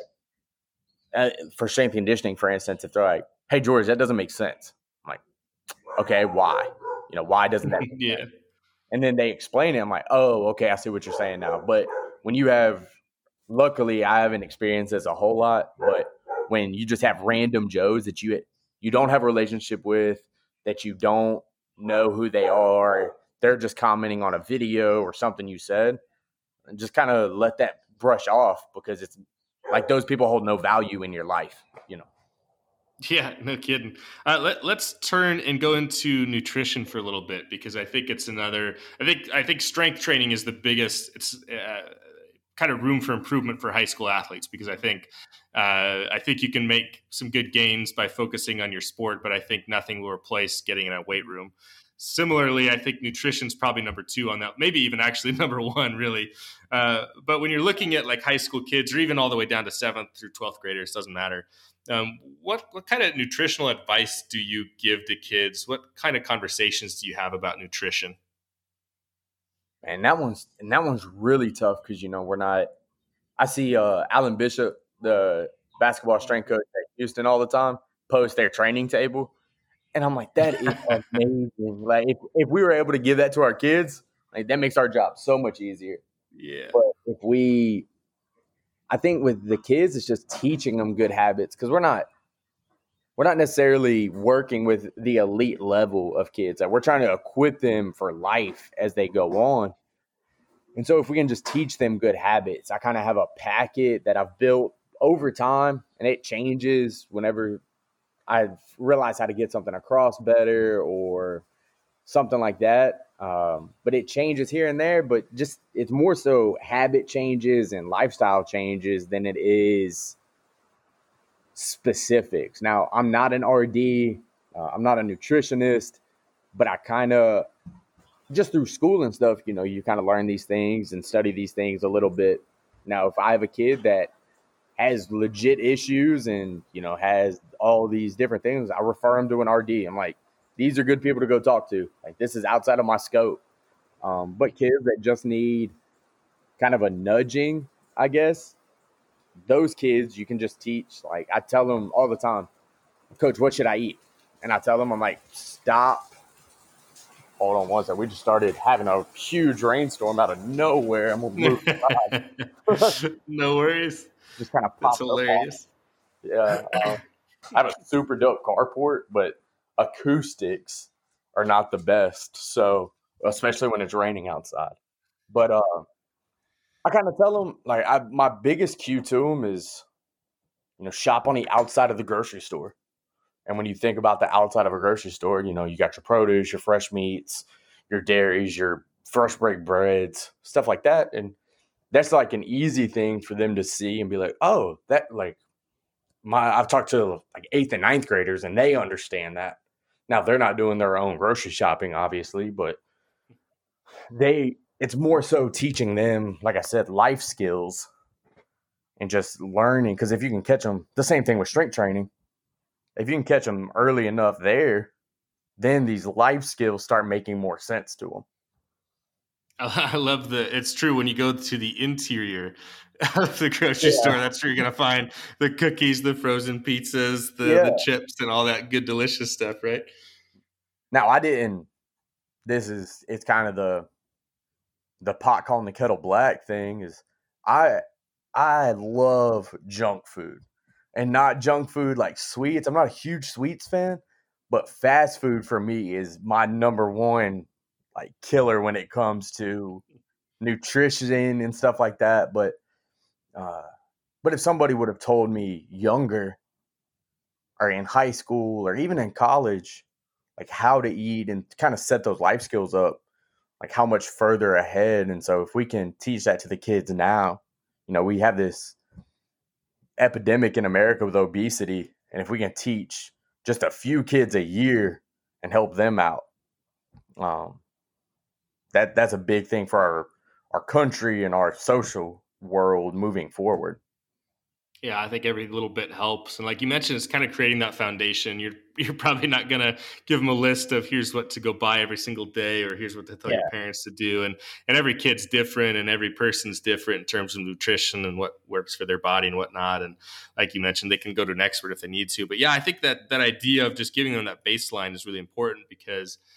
uh, for strength conditioning, for instance, if they're like, "Hey, George, that doesn't make sense," I'm like, "Okay, why? You know, why doesn't that?" yeah. Sense? And then they explain it. I'm like, "Oh, okay, I see what you're saying now." But when you have, luckily, I haven't experienced this a whole lot. But when you just have random Joes that you you don't have a relationship with, that you don't know who they are, they're just commenting on a video or something you said, and just kind of let that brush off because it's like those people hold no value in your life, you know. Yeah, no kidding. Uh, let, let's turn and go into nutrition for a little bit because I think it's another. I think I think strength training is the biggest. It's uh, kind of room for improvement for high school athletes because I think uh, I think you can make some good gains by focusing on your sport, but I think nothing will replace getting in a weight room. Similarly, I think nutrition's probably number two on that, maybe even actually number one, really. Uh, but when you're looking at like high school kids, or even all the way down to seventh through twelfth graders, doesn't matter. Um, what what kind of nutritional advice do you give to kids? What kind of conversations do you have about nutrition? And that one's and that one's really tough because you know we're not. I see uh, Alan Bishop, the basketball strength coach at Houston, all the time post their training table and I'm like, that is amazing. like if, if we were able to give that to our kids, like that makes our job so much easier. Yeah. But if we I think with the kids, it's just teaching them good habits because we're not we're not necessarily working with the elite level of kids. Like we're trying to equip them for life as they go on. And so if we can just teach them good habits, I kind of have a packet that I've built over time and it changes whenever I've realized how to get something across better or something like that. Um, but it changes here and there, but just it's more so habit changes and lifestyle changes than it is specifics. Now, I'm not an RD, uh, I'm not a nutritionist, but I kind of just through school and stuff, you know, you kind of learn these things and study these things a little bit. Now, if I have a kid that has legit issues and you know has all these different things, I refer them to an RD. I'm like, these are good people to go talk to. Like this is outside of my scope. Um, but kids that just need kind of a nudging, I guess, those kids you can just teach. Like I tell them all the time, Coach, what should I eat? And I tell them, I'm like, stop. Hold on one second. We just started having a huge rainstorm out of nowhere. I'm gonna move. no worries. Just kind of popped hilarious. Yeah. Uh, I have a super dope carport, but acoustics are not the best. So, especially when it's raining outside. But uh, I kind of tell them like I, my biggest cue to them is, you know, shop on the outside of the grocery store. And when you think about the outside of a grocery store, you know, you got your produce, your fresh meats, your dairies, your fresh break breads, stuff like that. And that's like an easy thing for them to see and be like, oh, that like my I've talked to like eighth and ninth graders and they understand that. Now they're not doing their own grocery shopping, obviously, but they it's more so teaching them, like I said, life skills and just learning. Because if you can catch them, the same thing with strength training. If you can catch them early enough there, then these life skills start making more sense to them. I love the. It's true when you go to the interior of the grocery yeah. store. That's where you're gonna find the cookies, the frozen pizzas, the, yeah. the chips, and all that good, delicious stuff. Right now, I didn't. This is it's kind of the the pot calling the kettle black thing. Is I I love junk food, and not junk food like sweets. I'm not a huge sweets fan, but fast food for me is my number one like killer when it comes to nutrition and stuff like that. But uh, but if somebody would have told me younger or in high school or even in college, like how to eat and kind of set those life skills up, like how much further ahead. And so if we can teach that to the kids now, you know, we have this epidemic in America with obesity. And if we can teach just a few kids a year and help them out, um, that that's a big thing for our our country and our social world moving forward. Yeah, I think every little bit helps. And like you mentioned, it's kind of creating that foundation. You're you're probably not gonna give them a list of here's what to go buy every single day or here's what to tell yeah. your parents to do. And and every kid's different and every person's different in terms of nutrition and what works for their body and whatnot. And like you mentioned, they can go to an expert if they need to. But yeah, I think that that idea of just giving them that baseline is really important because –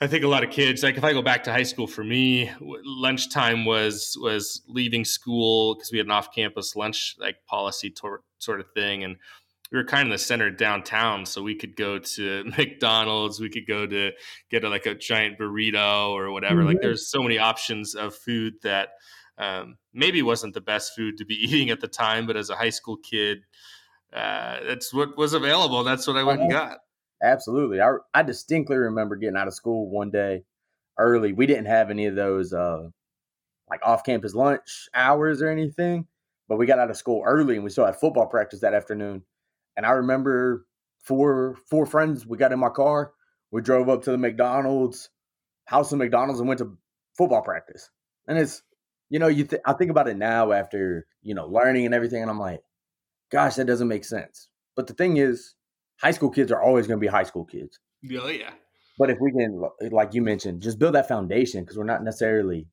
I think a lot of kids, like if I go back to high school for me, lunchtime was was leaving school because we had an off-campus lunch like policy tor- sort of thing, and we were kind of the center downtown, so we could go to McDonald's, we could go to get a, like a giant burrito or whatever. Mm-hmm. Like there's so many options of food that um, maybe wasn't the best food to be eating at the time, but as a high school kid, uh, that's what was available. That's what I went and uh-huh. got. Absolutely. I I distinctly remember getting out of school one day early. We didn't have any of those uh like off campus lunch hours or anything, but we got out of school early and we still had football practice that afternoon. And I remember four four friends, we got in my car, we drove up to the McDonald's, house of McDonald's and went to football practice. And it's you know, you th- I think about it now after, you know, learning and everything and I'm like, gosh, that doesn't make sense. But the thing is, high school kids are always going to be high school kids. Oh yeah. But if we can, like you mentioned, just build that foundation because we're not necessarily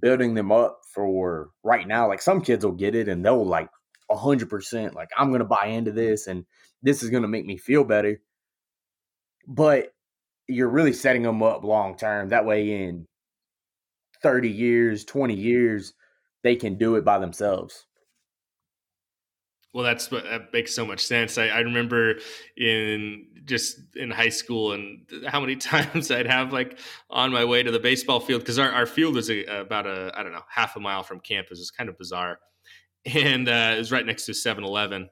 building them up for right now. Like some kids will get it and they'll like a hundred percent, like I'm going to buy into mm-hmm. this and this is going to make me feel better. But you're really setting them up long term. That way, in 30 years, 20 years, they can do it by themselves. Well, that's what that makes so much sense. I, I, remember in just in high school and how many times I'd have like on my way to the baseball field because our, our field was a, about a I don't know half a mile from campus. It's kind of bizarre, and uh, it was right next to 7-Eleven.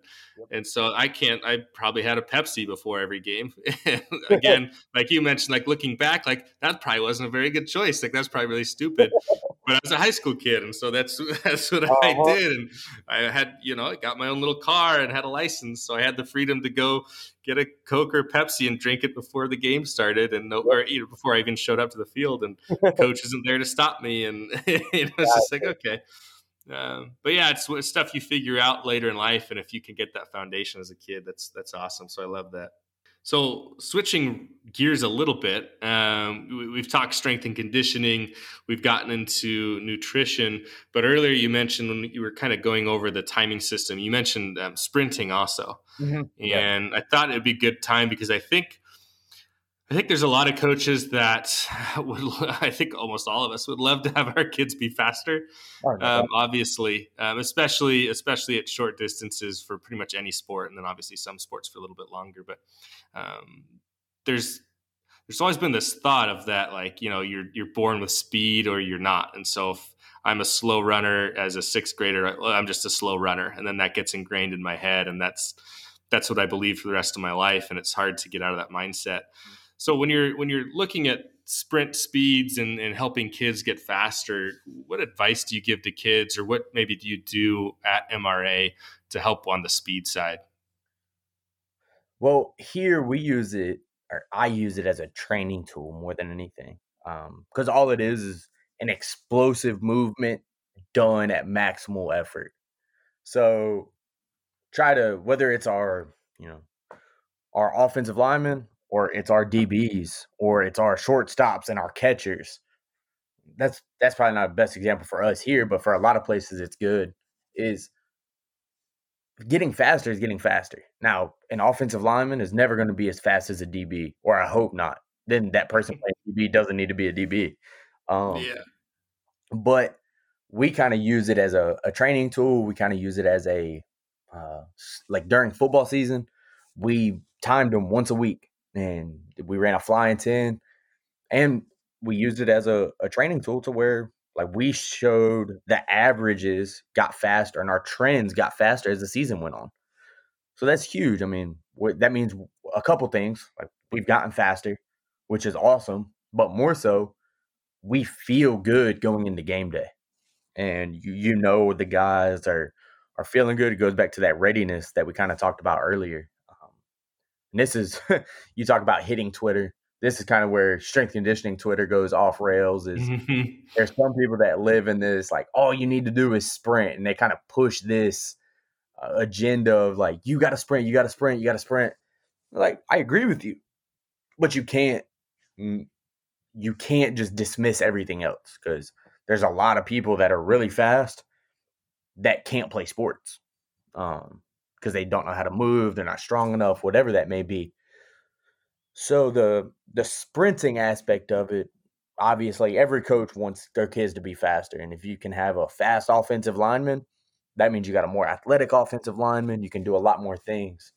And so I can't. I probably had a Pepsi before every game. Again, like you mentioned, like looking back, like that probably wasn't a very good choice. Like that's probably really stupid. But I was a high school kid, and so that's that's what uh-huh. I did. And I had, you know, I got my own little car and had a license, so I had the freedom to go get a Coke or Pepsi and drink it before the game started, and no, or you know, before I even showed up to the field. And the coach isn't there to stop me, and you know, it's just like okay. Um, but yeah, it's, it's stuff you figure out later in life, and if you can get that foundation as a kid, that's that's awesome. So I love that. So switching gears a little bit, um, we, have talked strength and conditioning. We've gotten into nutrition, but earlier you mentioned when you were kind of going over the timing system, you mentioned um, sprinting also, mm-hmm. and yeah. I thought it'd be a good time because I think I think there's a lot of coaches that would, I think almost all of us would love to have our kids be faster. Oh, um, obviously, um, especially especially at short distances for pretty much any sport, and then obviously some sports for a little bit longer. But um, there's there's always been this thought of that, like you know, you're you're born with speed or you're not, and so if I'm a slow runner as a sixth grader, I'm just a slow runner, and then that gets ingrained in my head, and that's that's what I believe for the rest of my life, and it's hard to get out of that mindset. Mm-hmm so when you're when you're looking at sprint speeds and, and helping kids get faster, what advice do you give to kids, or what maybe do you do at MRA to help on the speed side? Well, here we use it, or I use it as a training tool more than anything, because um, all it is is an explosive movement done at maximal effort. So try to whether it's our you know our offensive lineman or it's our DBs, or it's our shortstops and our catchers. That's that's probably not the best example for us here, but for a lot of places it's good. Is getting faster is getting faster. Now, an offensive lineman is never going to be as fast as a DB, or I hope not. Then that person playing DB doesn't need to be a DB. Um, yeah. But we kind of use it as a, a, training tool. We kind of use it as a uh, like during football season, we timed them once a week and we ran a flying 10 and we used it as a, a training tool to where like we showed the averages got faster and our trends got faster as the season went on. So that's huge i mean that means a couple things like we've gotten faster which is awesome but more so we feel good going into game day and you, you know the guys are are feeling good it goes back to that readiness that we kind of talked about earlier and this is you talk about hitting Twitter. This is kind of where strength conditioning Twitter goes off rails. Is mm-hmm. there's some people that live in this like all you need to do is sprint, and they kind of push this uh, agenda of like you got to sprint, you got to sprint, you got to sprint. Like I agree with you, but you can't you can't just dismiss everything else because there's a lot of people that are really fast that can't play sports. Um, because they don't know how to move, they're not strong enough, whatever that may be. So the the sprinting aspect of it, obviously every coach wants their kids to be faster. And if you can have a fast offensive lineman, that means you got a more athletic offensive lineman. You can do a lot more things.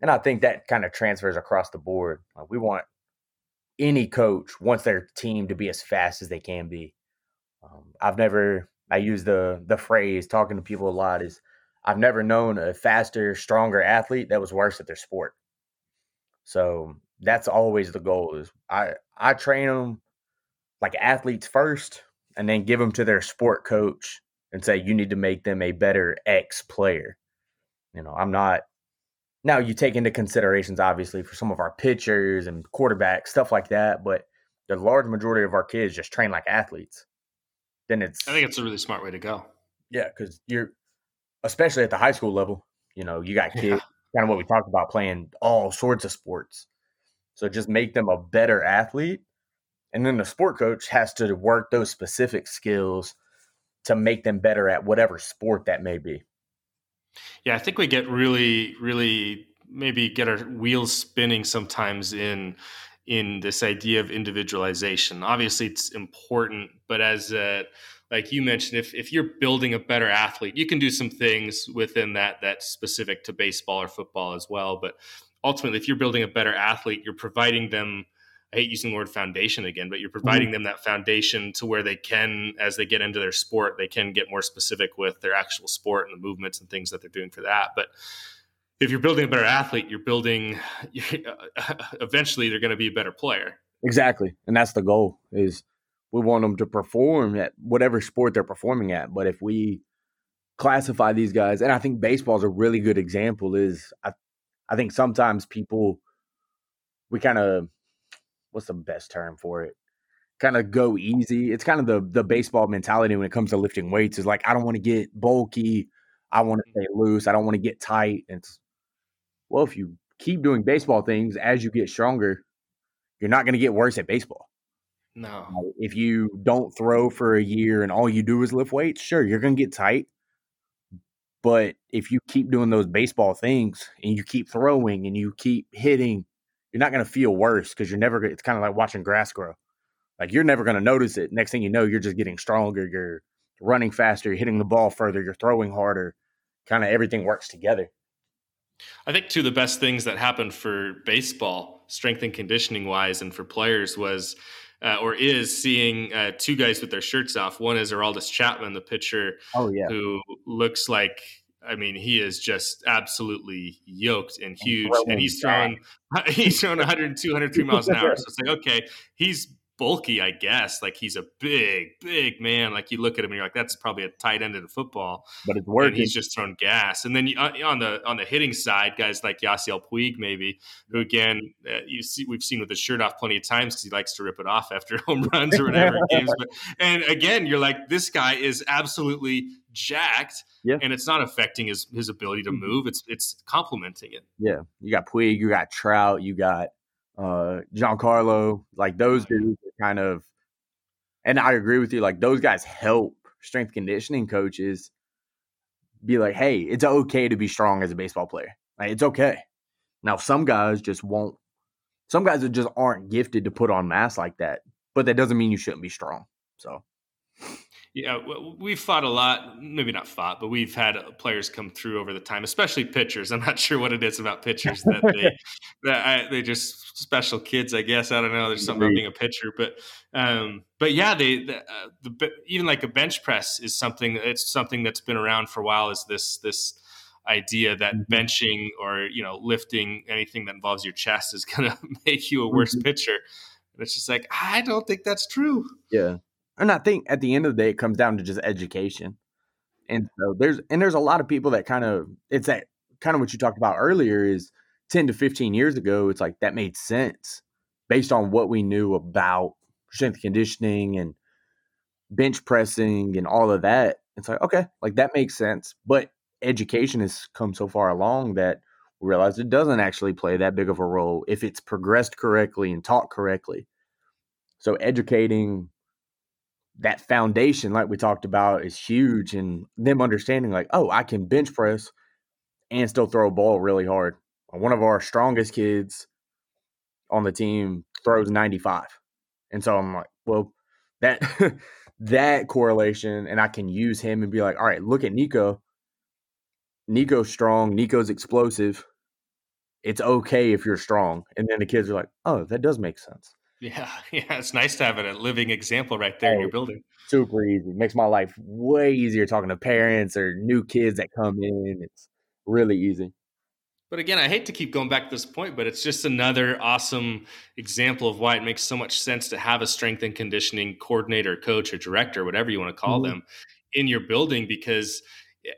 And I think that kind of transfers across the board. Like we want any coach wants their team to be as fast as they can be. Um, I've never I use the the phrase talking to people a lot is I've never known a faster, stronger athlete that was worse at their sport. So that's always the goal. Is I I train them like athletes first, and then give them to their sport coach and say you need to make them a better X player. You know, I'm not. Now you take into considerations obviously for some of our pitchers and quarterbacks stuff like that, but the large majority of our kids just train like athletes. Then it's. I think it's a really smart way to go. Yeah, because you're especially at the high school level. You know, you got kids, yeah. kind of what we talked about, playing all sorts of sports. So just make them a better athlete. And then the sport coach has to work those specific skills to make them better at whatever sport that may be. Yeah, I think we get really, really maybe get our wheels spinning sometimes in in this idea of individualization. Obviously, it's important, but as a like you mentioned, if, if you're building a better athlete, you can do some things within that that's specific to baseball or football as well. But ultimately, if you're building a better athlete, you're providing them I hate using the word foundation again, but you're providing mm-hmm. them that foundation to where they can, as they get into their sport, they can get more specific with their actual sport and the movements and things that they're doing for that. But if you're building a better athlete, you're building. eventually, they're going to be a better player. Exactly, and that's the goal. Is we want them to perform at whatever sport they're performing at. But if we classify these guys, and I think baseball is a really good example. Is I, I think sometimes people we kind of what's the best term for it? Kind of go easy. It's kind of the the baseball mentality when it comes to lifting weights. Is like I don't want to get bulky. I want to mm. stay loose. I don't want to get tight. It's well, if you keep doing baseball things as you get stronger, you're not going to get worse at baseball. No. If you don't throw for a year and all you do is lift weights, sure, you're going to get tight. But if you keep doing those baseball things and you keep throwing and you keep hitting, you're not going to feel worse because you're never, it's kind of like watching grass grow. Like you're never going to notice it. Next thing you know, you're just getting stronger. You're running faster, you're hitting the ball further, you're throwing harder. Kind of everything works together. I think two of the best things that happened for baseball, strength and conditioning wise, and for players was uh, or is seeing uh, two guys with their shirts off. One is Aroldis Chapman, the pitcher, oh yeah, who looks like I mean, he is just absolutely yoked and huge, and he's throwing he's throwing 100, 203 miles an hour. So it's like, okay, he's bulky, I guess. Like he's a big, big man. Like you look at him and you're like, that's probably a tight end in football. But it's working. And he's just thrown gas. And then you, uh, on the on the hitting side, guys like Yasiel Puig, maybe who again uh, you see we've seen with his shirt off plenty of times because he likes to rip it off after home runs or whatever games. But and again, you're like, this guy is absolutely jacked. Yeah. And it's not affecting his his ability to mm-hmm. move. It's it's complementing it. Yeah. You got Puig, you got Trout, you got uh Giancarlo, like those dudes kind of and I agree with you, like those guys help strength conditioning coaches be like, hey, it's okay to be strong as a baseball player. Like it's okay. Now some guys just won't some guys just aren't gifted to put on mass like that, but that doesn't mean you shouldn't be strong. So yeah, we've fought a lot. Maybe not fought, but we've had players come through over the time, especially pitchers. I'm not sure what it is about pitchers that they that I, they just special kids. I guess I don't know. There's something about being a pitcher, but um, but yeah, they the, uh, the even like a bench press is something. It's something that's been around for a while. Is this this idea that mm-hmm. benching or you know lifting anything that involves your chest is going to make you a worse mm-hmm. pitcher? And it's just like I don't think that's true. Yeah. And I think at the end of the day, it comes down to just education. And so there's and there's a lot of people that kind of it's that kind of what you talked about earlier is 10 to 15 years ago, it's like that made sense based on what we knew about strength conditioning and bench pressing and all of that. It's like, okay, like that makes sense. But education has come so far along that we realize it doesn't actually play that big of a role if it's progressed correctly and taught correctly. So educating that foundation, like we talked about, is huge. And them understanding, like, oh, I can bench press and still throw a ball really hard. One of our strongest kids on the team throws 95. And so I'm like, well, that that correlation, and I can use him and be like, all right, look at Nico. Nico's strong, Nico's explosive. It's okay if you're strong. And then the kids are like, oh, that does make sense. Yeah, yeah, it's nice to have it, a living example right there oh, in your building. Super easy. Makes my life way easier talking to parents or new kids that come in. It's really easy. But again, I hate to keep going back to this point, but it's just another awesome example of why it makes so much sense to have a strength and conditioning coordinator, coach, or director, whatever you want to call mm-hmm. them, in your building because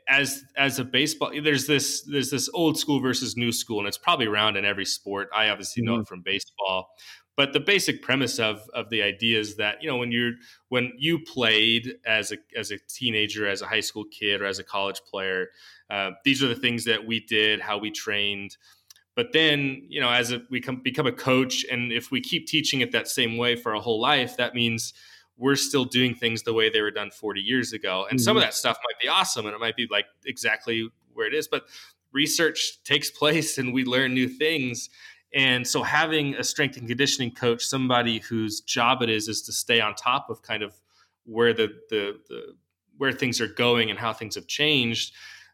as as a baseball there's this there's this old school versus new school and it's probably around in every sport i obviously know mm-hmm. it from baseball but the basic premise of of the idea is that you know when you're when you played as a as a teenager as a high school kid or as a college player uh, these are the things that we did how we trained but then you know as a, we come, become a coach and if we keep teaching it that same way for a whole life that means we're still doing things the way they were done 40 years ago and mm-hmm. some of mm-hmm. that stuff might be awesome and it might be like exactly where it is but research takes place and we learn new things and so having a strength and conditioning coach, somebody whose job it is is to stay on top of kind of where the the, the where things are going and how things have changed,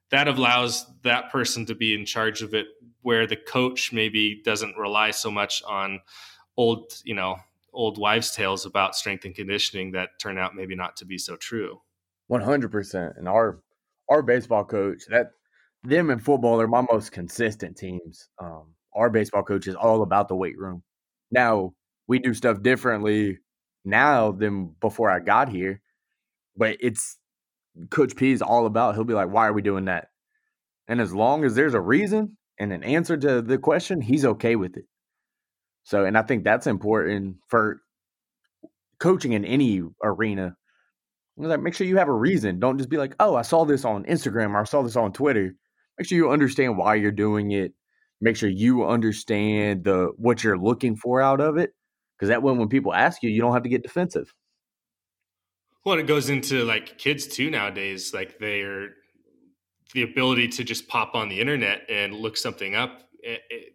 that allows that person to be in charge of it where the coach maybe doesn't rely so much on old, you know, old wives' tales about strength and conditioning that turn out maybe not to be so true. One hundred percent. And our our baseball coach that them and football are my most consistent teams. Um, our baseball coach is all about the weight room. Now we do stuff differently now than before I got here, but it's Coach P is all about. He'll be like, "Why are we doing that?" And as long as there's a reason and an answer to the question, he's okay with it. So, and I think that's important for coaching in any arena. Like, make sure you have a reason. Don't just be like, "Oh, I saw this on Instagram or I saw this on Twitter." Make sure you understand why you're doing it. Make sure you understand the what you're looking for out of it, because that way, when people ask you, you don't have to get defensive. Well, it goes into like kids too nowadays. Like they're the ability to just pop on the internet and look something up. It, it,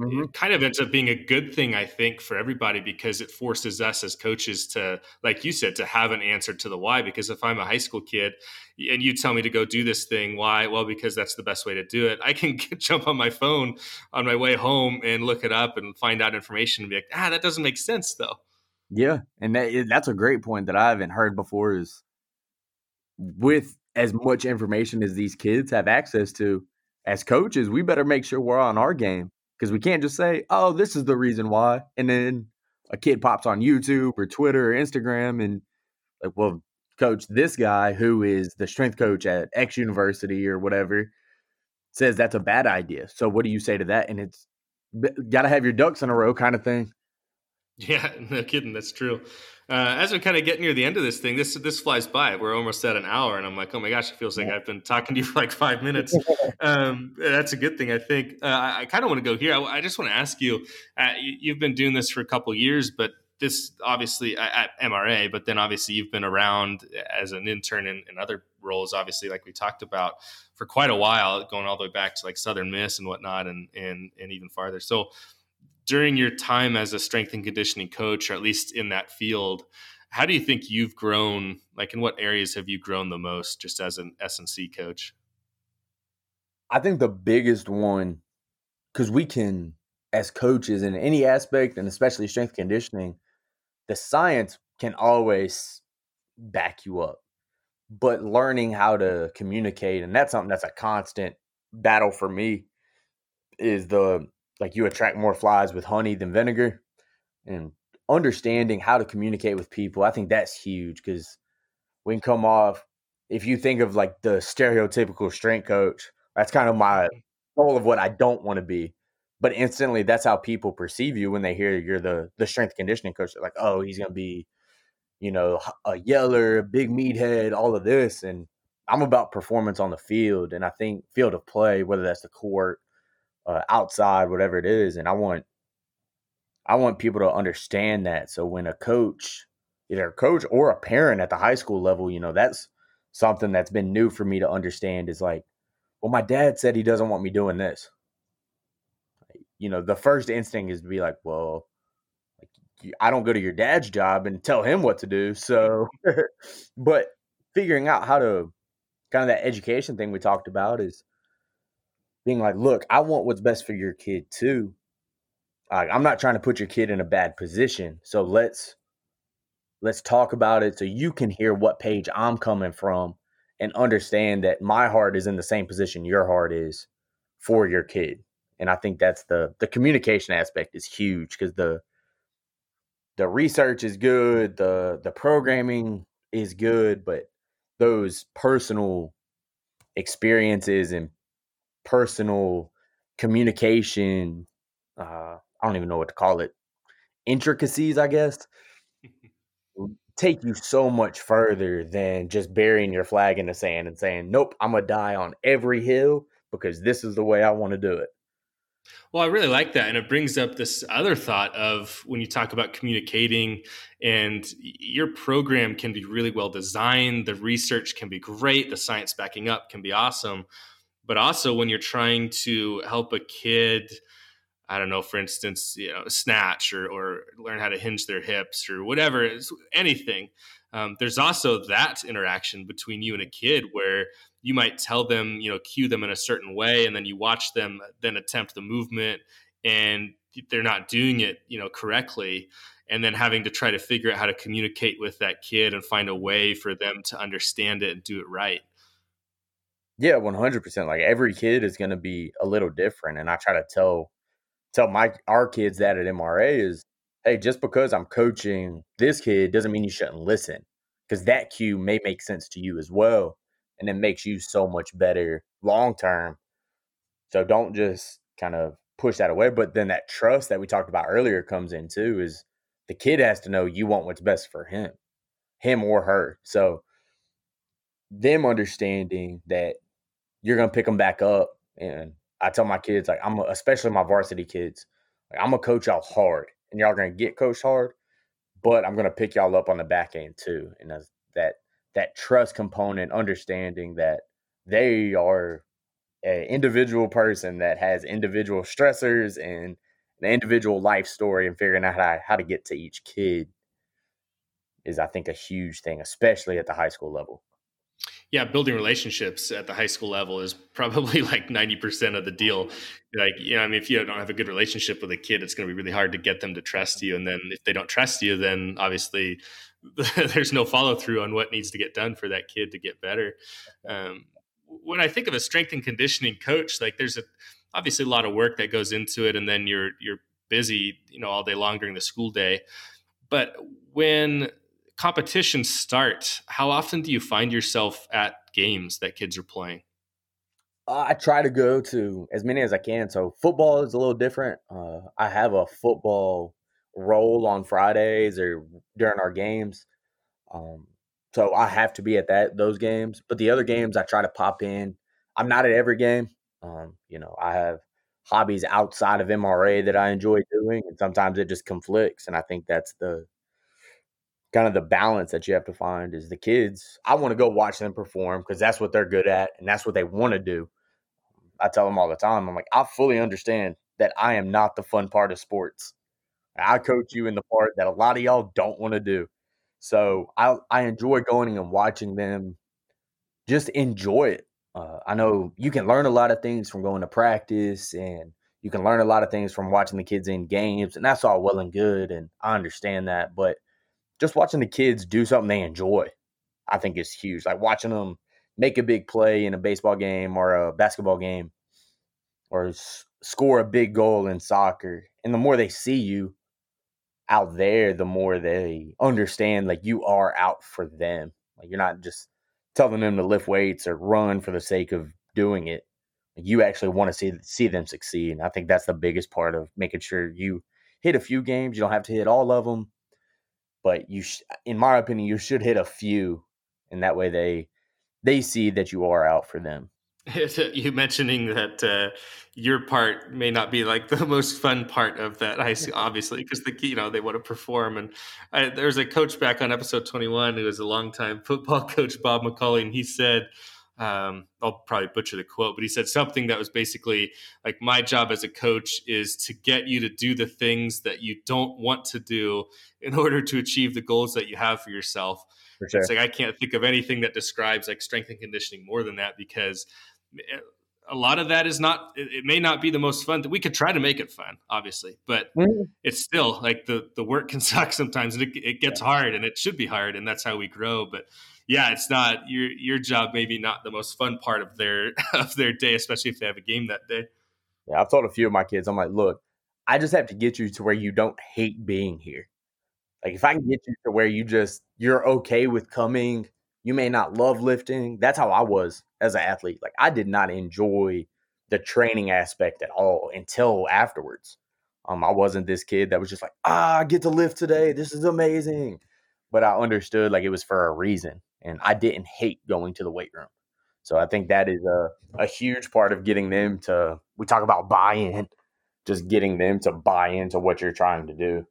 mm-hmm. it, kind of ends up being a good thing, I think, for everybody because it forces us as coaches to, like you said, to have an answer to the why. Because if I'm a high school kid and you tell me to go do this thing, why? Well, because that's the best way to do it. I can get, jump on my phone on my way home and look it up and find out information and be like, ah, that doesn't make sense though. Yeah, and that, that's a great point that I haven't heard before. Is with as much information as these kids have access to, as coaches, we better make sure we're on our game because we can't just say, "Oh, this is the reason why," and then a kid pops on YouTube or Twitter or Instagram and like, well, coach, this guy who is the strength coach at X university or whatever says that's a bad idea. So what do you say to that? And it's got to have your ducks in a row kind of thing. Yeah, no kidding. That's true. Uh, as we kind of get near the end of this thing, this this flies by. We're almost at an hour, and I'm like, oh my gosh, it feels like I've been talking to you for like five minutes. um, that's a good thing, I think. Uh, I, I kind of want to go here. I, I just want to ask you, uh, you. have been doing this for a couple years, but this obviously at MRA, but then obviously you've been around as an intern in, in other roles, obviously, like we talked about for quite a while, going all the way back to like Southern Miss and whatnot, and and and even farther. So during your time as a strength and conditioning coach, or at least in that field, how do you think you've grown? Like, in what areas have you grown the most just as an S&C coach? I think the biggest one, because we can, as coaches in any aspect, and especially strength conditioning, the science can always back you up. But learning how to communicate, and that's something that's a constant battle for me, is the like you attract more flies with honey than vinegar and understanding how to communicate with people i think that's huge because we can come off if you think of like the stereotypical strength coach that's kind of my goal of what i don't want to be but instantly that's how people perceive you when they hear you're the the strength conditioning coach They're like oh he's gonna be you know a yeller a big meathead all of this and i'm about performance on the field and i think field of play whether that's the court uh, outside, whatever it is. And I want, I want people to understand that. So when a coach, either a coach or a parent at the high school level, you know, that's something that's been new for me to understand is like, well, my dad said he doesn't want me doing this. You know, the first instinct is to be like, well, I don't go to your dad's job and tell him what to do. So, but figuring out how to kind of that education thing we talked about is being like, look, I want what's best for your kid too. Like, I'm not trying to put your kid in a bad position. So let's let's talk about it so you can hear what page I'm coming from and understand that my heart is in the same position your heart is for your kid. And I think that's the the communication aspect is huge because the the research is good, the the programming is good, but those personal experiences and personal communication uh, I don't even know what to call it intricacies, I guess, take you so much further than just burying your flag in the sand and saying, "Nope, I'm gonna die on every hill because this is the way I want to do it." Well, I really like that. And it brings up this other thought of when you talk about communicating and your program can be really well designed, the research can be great, the science backing up can be awesome but also when you're trying to help a kid i don't know for instance you know snatch or, or learn how to hinge their hips or whatever anything um, there's also that interaction between you and a kid where you might tell them you know cue them in a certain way and then you watch them then attempt the movement and they're not doing it, you know, correctly and then having to try to figure out how to communicate with that kid and find a way for them to understand it and do it right. Yeah, 100%. Like every kid is going to be a little different and I try to tell tell my our kids that at MRA is hey, just because I'm coaching this kid doesn't mean you shouldn't listen because that cue may make sense to you as well and it makes you so much better long term. So don't just kind of push that away. But then that trust that we talked about earlier comes in too is the kid has to know you want what's best for him, him or her. So them understanding that you're gonna pick them back up. And I tell my kids, like I'm a, especially my varsity kids, like I'm gonna coach y'all hard and y'all gonna get coached hard, but I'm gonna pick y'all up on the back end too. And that that trust component, understanding that they are an individual person that has individual stressors and an individual life story and figuring out how how to get to each kid is I think a huge thing, especially at the high school level. Yeah, building relationships at the high school level is probably like 90% of the deal. Like, you know, I mean, if you don't have a good relationship with a kid, it's going to be really hard to get them to trust you. And then if they don't trust you, then obviously there's no follow through on what needs to get done for that kid to get better. Um, when I think of a strength and conditioning coach, like there's a obviously a lot of work that goes into it, and then you're you're busy, you know, all day long during the school day. But when competitions start, how often do you find yourself at games that kids are playing? I try to go to as many as I can. So football is a little different. Uh, I have a football role on Fridays or during our games. Um, so I have to be at that those games. But the other games I try to pop in. I'm not at every game. Um, you know, I have hobbies outside of MRA that I enjoy doing, and sometimes it just conflicts. And I think that's the kind of the balance that you have to find is the kids. I want to go watch them perform because that's what they're good at and that's what they want to do. I tell them all the time, I'm like, I fully understand that I am not the fun part of sports. I coach you in the part that a lot of y'all don't want to do. So I I enjoy going and watching them just enjoy it. Uh, I know you can learn a lot of things from going to practice and you can learn a lot of things from watching the kids in games and that's all well and good and I understand that, but just watching the kids do something they enjoy, I think is huge. Like watching them make a big play in a baseball game or a basketball game or s- score a big goal in soccer. And the more they see you, out there, the more they understand like you are out for them. Like you're not just telling them to lift weights or run for the sake of doing it. You actually want to see see them succeed. And I think that's the biggest part of making sure you hit a few games. You don't have to hit all of them, but you, sh- in my opinion, you should hit a few, and that way they they see that you are out for them. you mentioning that uh, your part may not be like the most fun part of that I see obviously because the you know they want to perform and there's a coach back on episode 21 who was a longtime football coach Bob McCauley and he said um, I'll probably butcher the quote but he said something that was basically like my job as a coach is to get you to do the things that you don't want to do in order to achieve the goals that you have for yourself for sure. it's like I can't think of anything that describes like strength and conditioning more than that because a lot of that is not it, it, may not be the most fun we could try to make it fun obviously but mm-hmm. it's still like the the work can suck sometimes and it, it gets yeah. hard and it should be hard and that's how we grow but yeah it's not your your job maybe not the most fun part of their of their day especially if they have a game that day yeah i've told a few of my kids i'm like look i just have to get you to where you don't hate being here like if i can get you to where you just you're okay with coming you may not love lifting. That's how I was as an athlete. Like I did not enjoy the training aspect at all until afterwards. Um, I wasn't this kid that was just like, ah, I get to lift today. This is amazing. But I understood like it was for a reason. And I didn't hate going to the weight room. So I think that is a, a huge part of getting them to, we talk about buy in, just getting them to buy into what you're trying to do.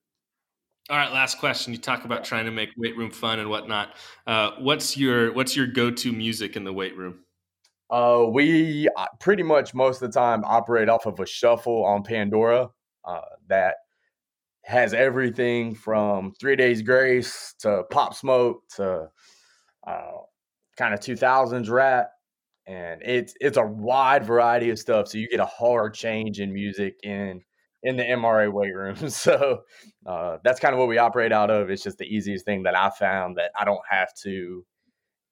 All right, last question. You talk about trying to make weight room fun and whatnot. Uh, what's your what's your go to music in the weight room? Uh, we uh, pretty much most of the time operate off of a shuffle on Pandora uh, that has everything from Three Days Grace to Pop Smoke to uh, kind of 2000s rap, and it's it's a wide variety of stuff. So you get a hard change in music, and in the MRA weight room. So uh, that's kind of what we operate out of. It's just the easiest thing that I found that I don't have to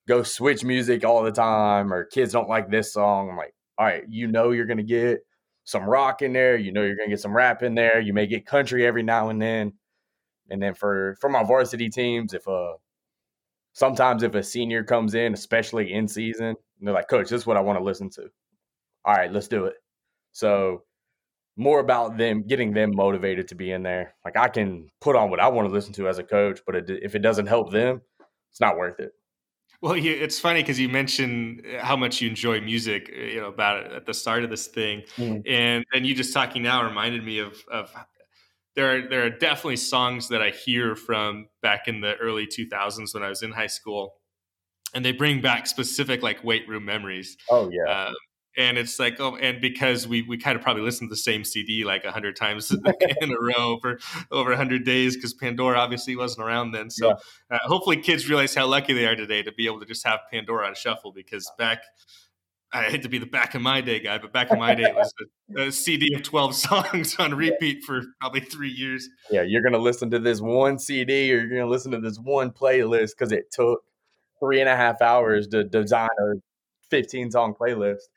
go switch music all the time or kids don't like this song. I'm like, all right, you know you're gonna get some rock in there, you know you're gonna get some rap in there, you may get country every now and then. And then for for my varsity teams, if uh sometimes if a senior comes in, especially in season, they're like, Coach, this is what I want to listen to. All right, let's do it. So more about them getting them motivated to be in there. Like I can put on what I want to listen to as a coach, but it, if it doesn't help them, it's not worth it. Well, you, it's funny because you mentioned how much you enjoy music, you know, about it at the start of this thing, mm. and and you just talking now reminded me of of there are there are definitely songs that I hear from back in the early 2000s when I was in high school, and they bring back specific like weight room memories. Oh yeah. Uh, and it's like oh and because we we kind of probably listened to the same cd like a hundred times in a row for over a hundred days because pandora obviously wasn't around then so yeah. uh, hopefully kids realize how lucky they are today to be able to just have pandora on shuffle because back I hate to be the back in my day guy, but back in my day, it was a, a, CD of 12 songs on repeat for probably three years. Yeah, you're going to listen to this one CD or you're going to listen to this one playlist because it took three and a half hours to design a 15 song playlist.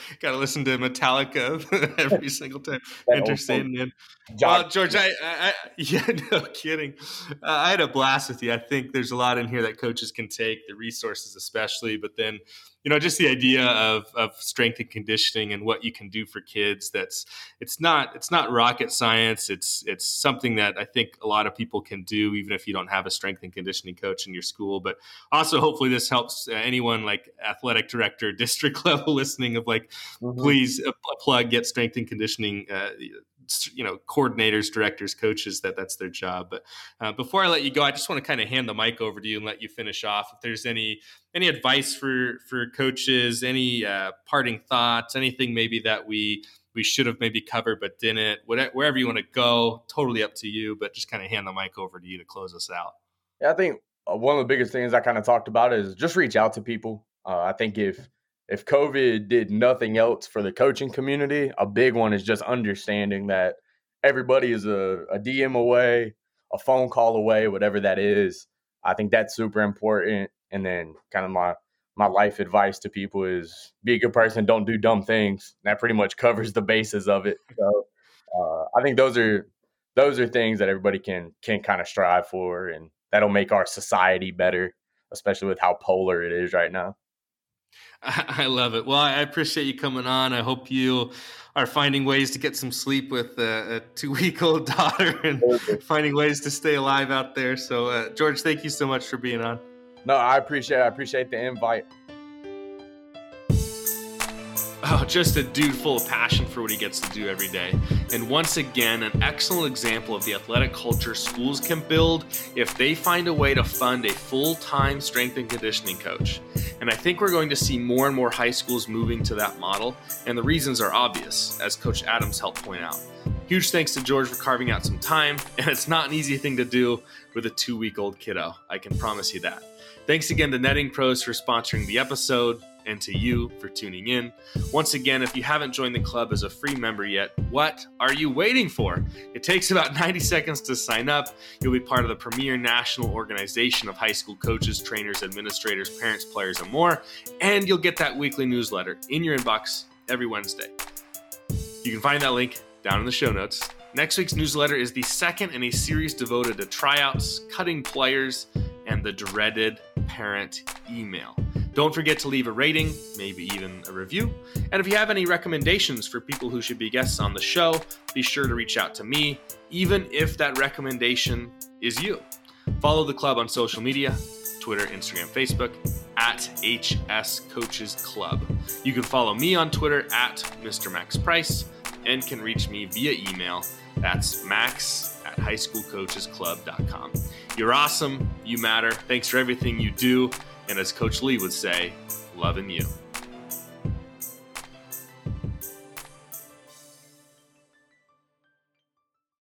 Got to listen to Metallica every single time. Interesting, man. Well, George, I, I, yeah, no kidding. Uh, I had a blast with you. I think there's a lot in here that coaches can take, the resources especially, but then you know just the idea of of strength and conditioning and what you can do for kids that's it's not it's not rocket science it's it's something that i think a lot of people can do even if you don't have a strength and conditioning coach in your school but also hopefully this helps uh, anyone like athletic director district level listening of like mm-hmm. please a, a plug get strength and conditioning uh, you know coordinators directors coaches that that's their job. But uh, before i let you go i just want to kind of hand the mic over to you and let you finish off. If there's any any advice for for coaches any uh, parting thoughts anything maybe that we we should have maybe covered but didn't whatever, wherever you want to go totally up to you but just kind of hand the mic over to you to close us out. Yeah i think uh, one of the biggest things i kind of talked about is just reach out to people. Uh, i think if if COVID did nothing else for the coaching community, a big one is just understanding that everybody is a, a DM away, a phone call away, whatever that is. I think that's super important. And then kind of my my life advice to people is be a good person, don't do dumb things. That pretty much covers the basis of it. So uh, I think those are those are things that everybody can can kind of strive for, and that'll make our society better, especially with how polar it is right now. I love it. Well, I appreciate you coming on. I hope you are finding ways to get some sleep with a, a two week old daughter and finding ways to stay alive out there. So, uh, George, thank you so much for being on. No, I appreciate it. I appreciate the invite. Oh, just a dude full of passion for what he gets to do every day. And once again, an excellent example of the athletic culture schools can build if they find a way to fund a full time strength and conditioning coach. And I think we're going to see more and more high schools moving to that model. And the reasons are obvious, as Coach Adams helped point out. Huge thanks to George for carving out some time. And it's not an easy thing to do with a two week old kiddo. I can promise you that. Thanks again to Netting Pros for sponsoring the episode and to you for tuning in. Once again, if you haven't joined the club as a free member yet, what are you waiting for? It takes about 90 seconds to sign up. You'll be part of the premier national organization of high school coaches, trainers, administrators, parents, players, and more. And you'll get that weekly newsletter in your inbox every Wednesday. You can find that link down in the show notes. Next week's newsletter is the second in a series devoted to tryouts, cutting players, and the dreaded parent email. Don't forget to leave a rating, maybe even a review. And if you have any recommendations for people who should be guests on the show, be sure to reach out to me, even if that recommendation is you. Follow the club on social media Twitter, Instagram, Facebook at HS Coaches Club. You can follow me on Twitter at Mr. Max Price and can reach me via email. That's max at highschoolcoachesclub.com. You're awesome. You matter. Thanks for everything you do. And as Coach Lee would say, loving you.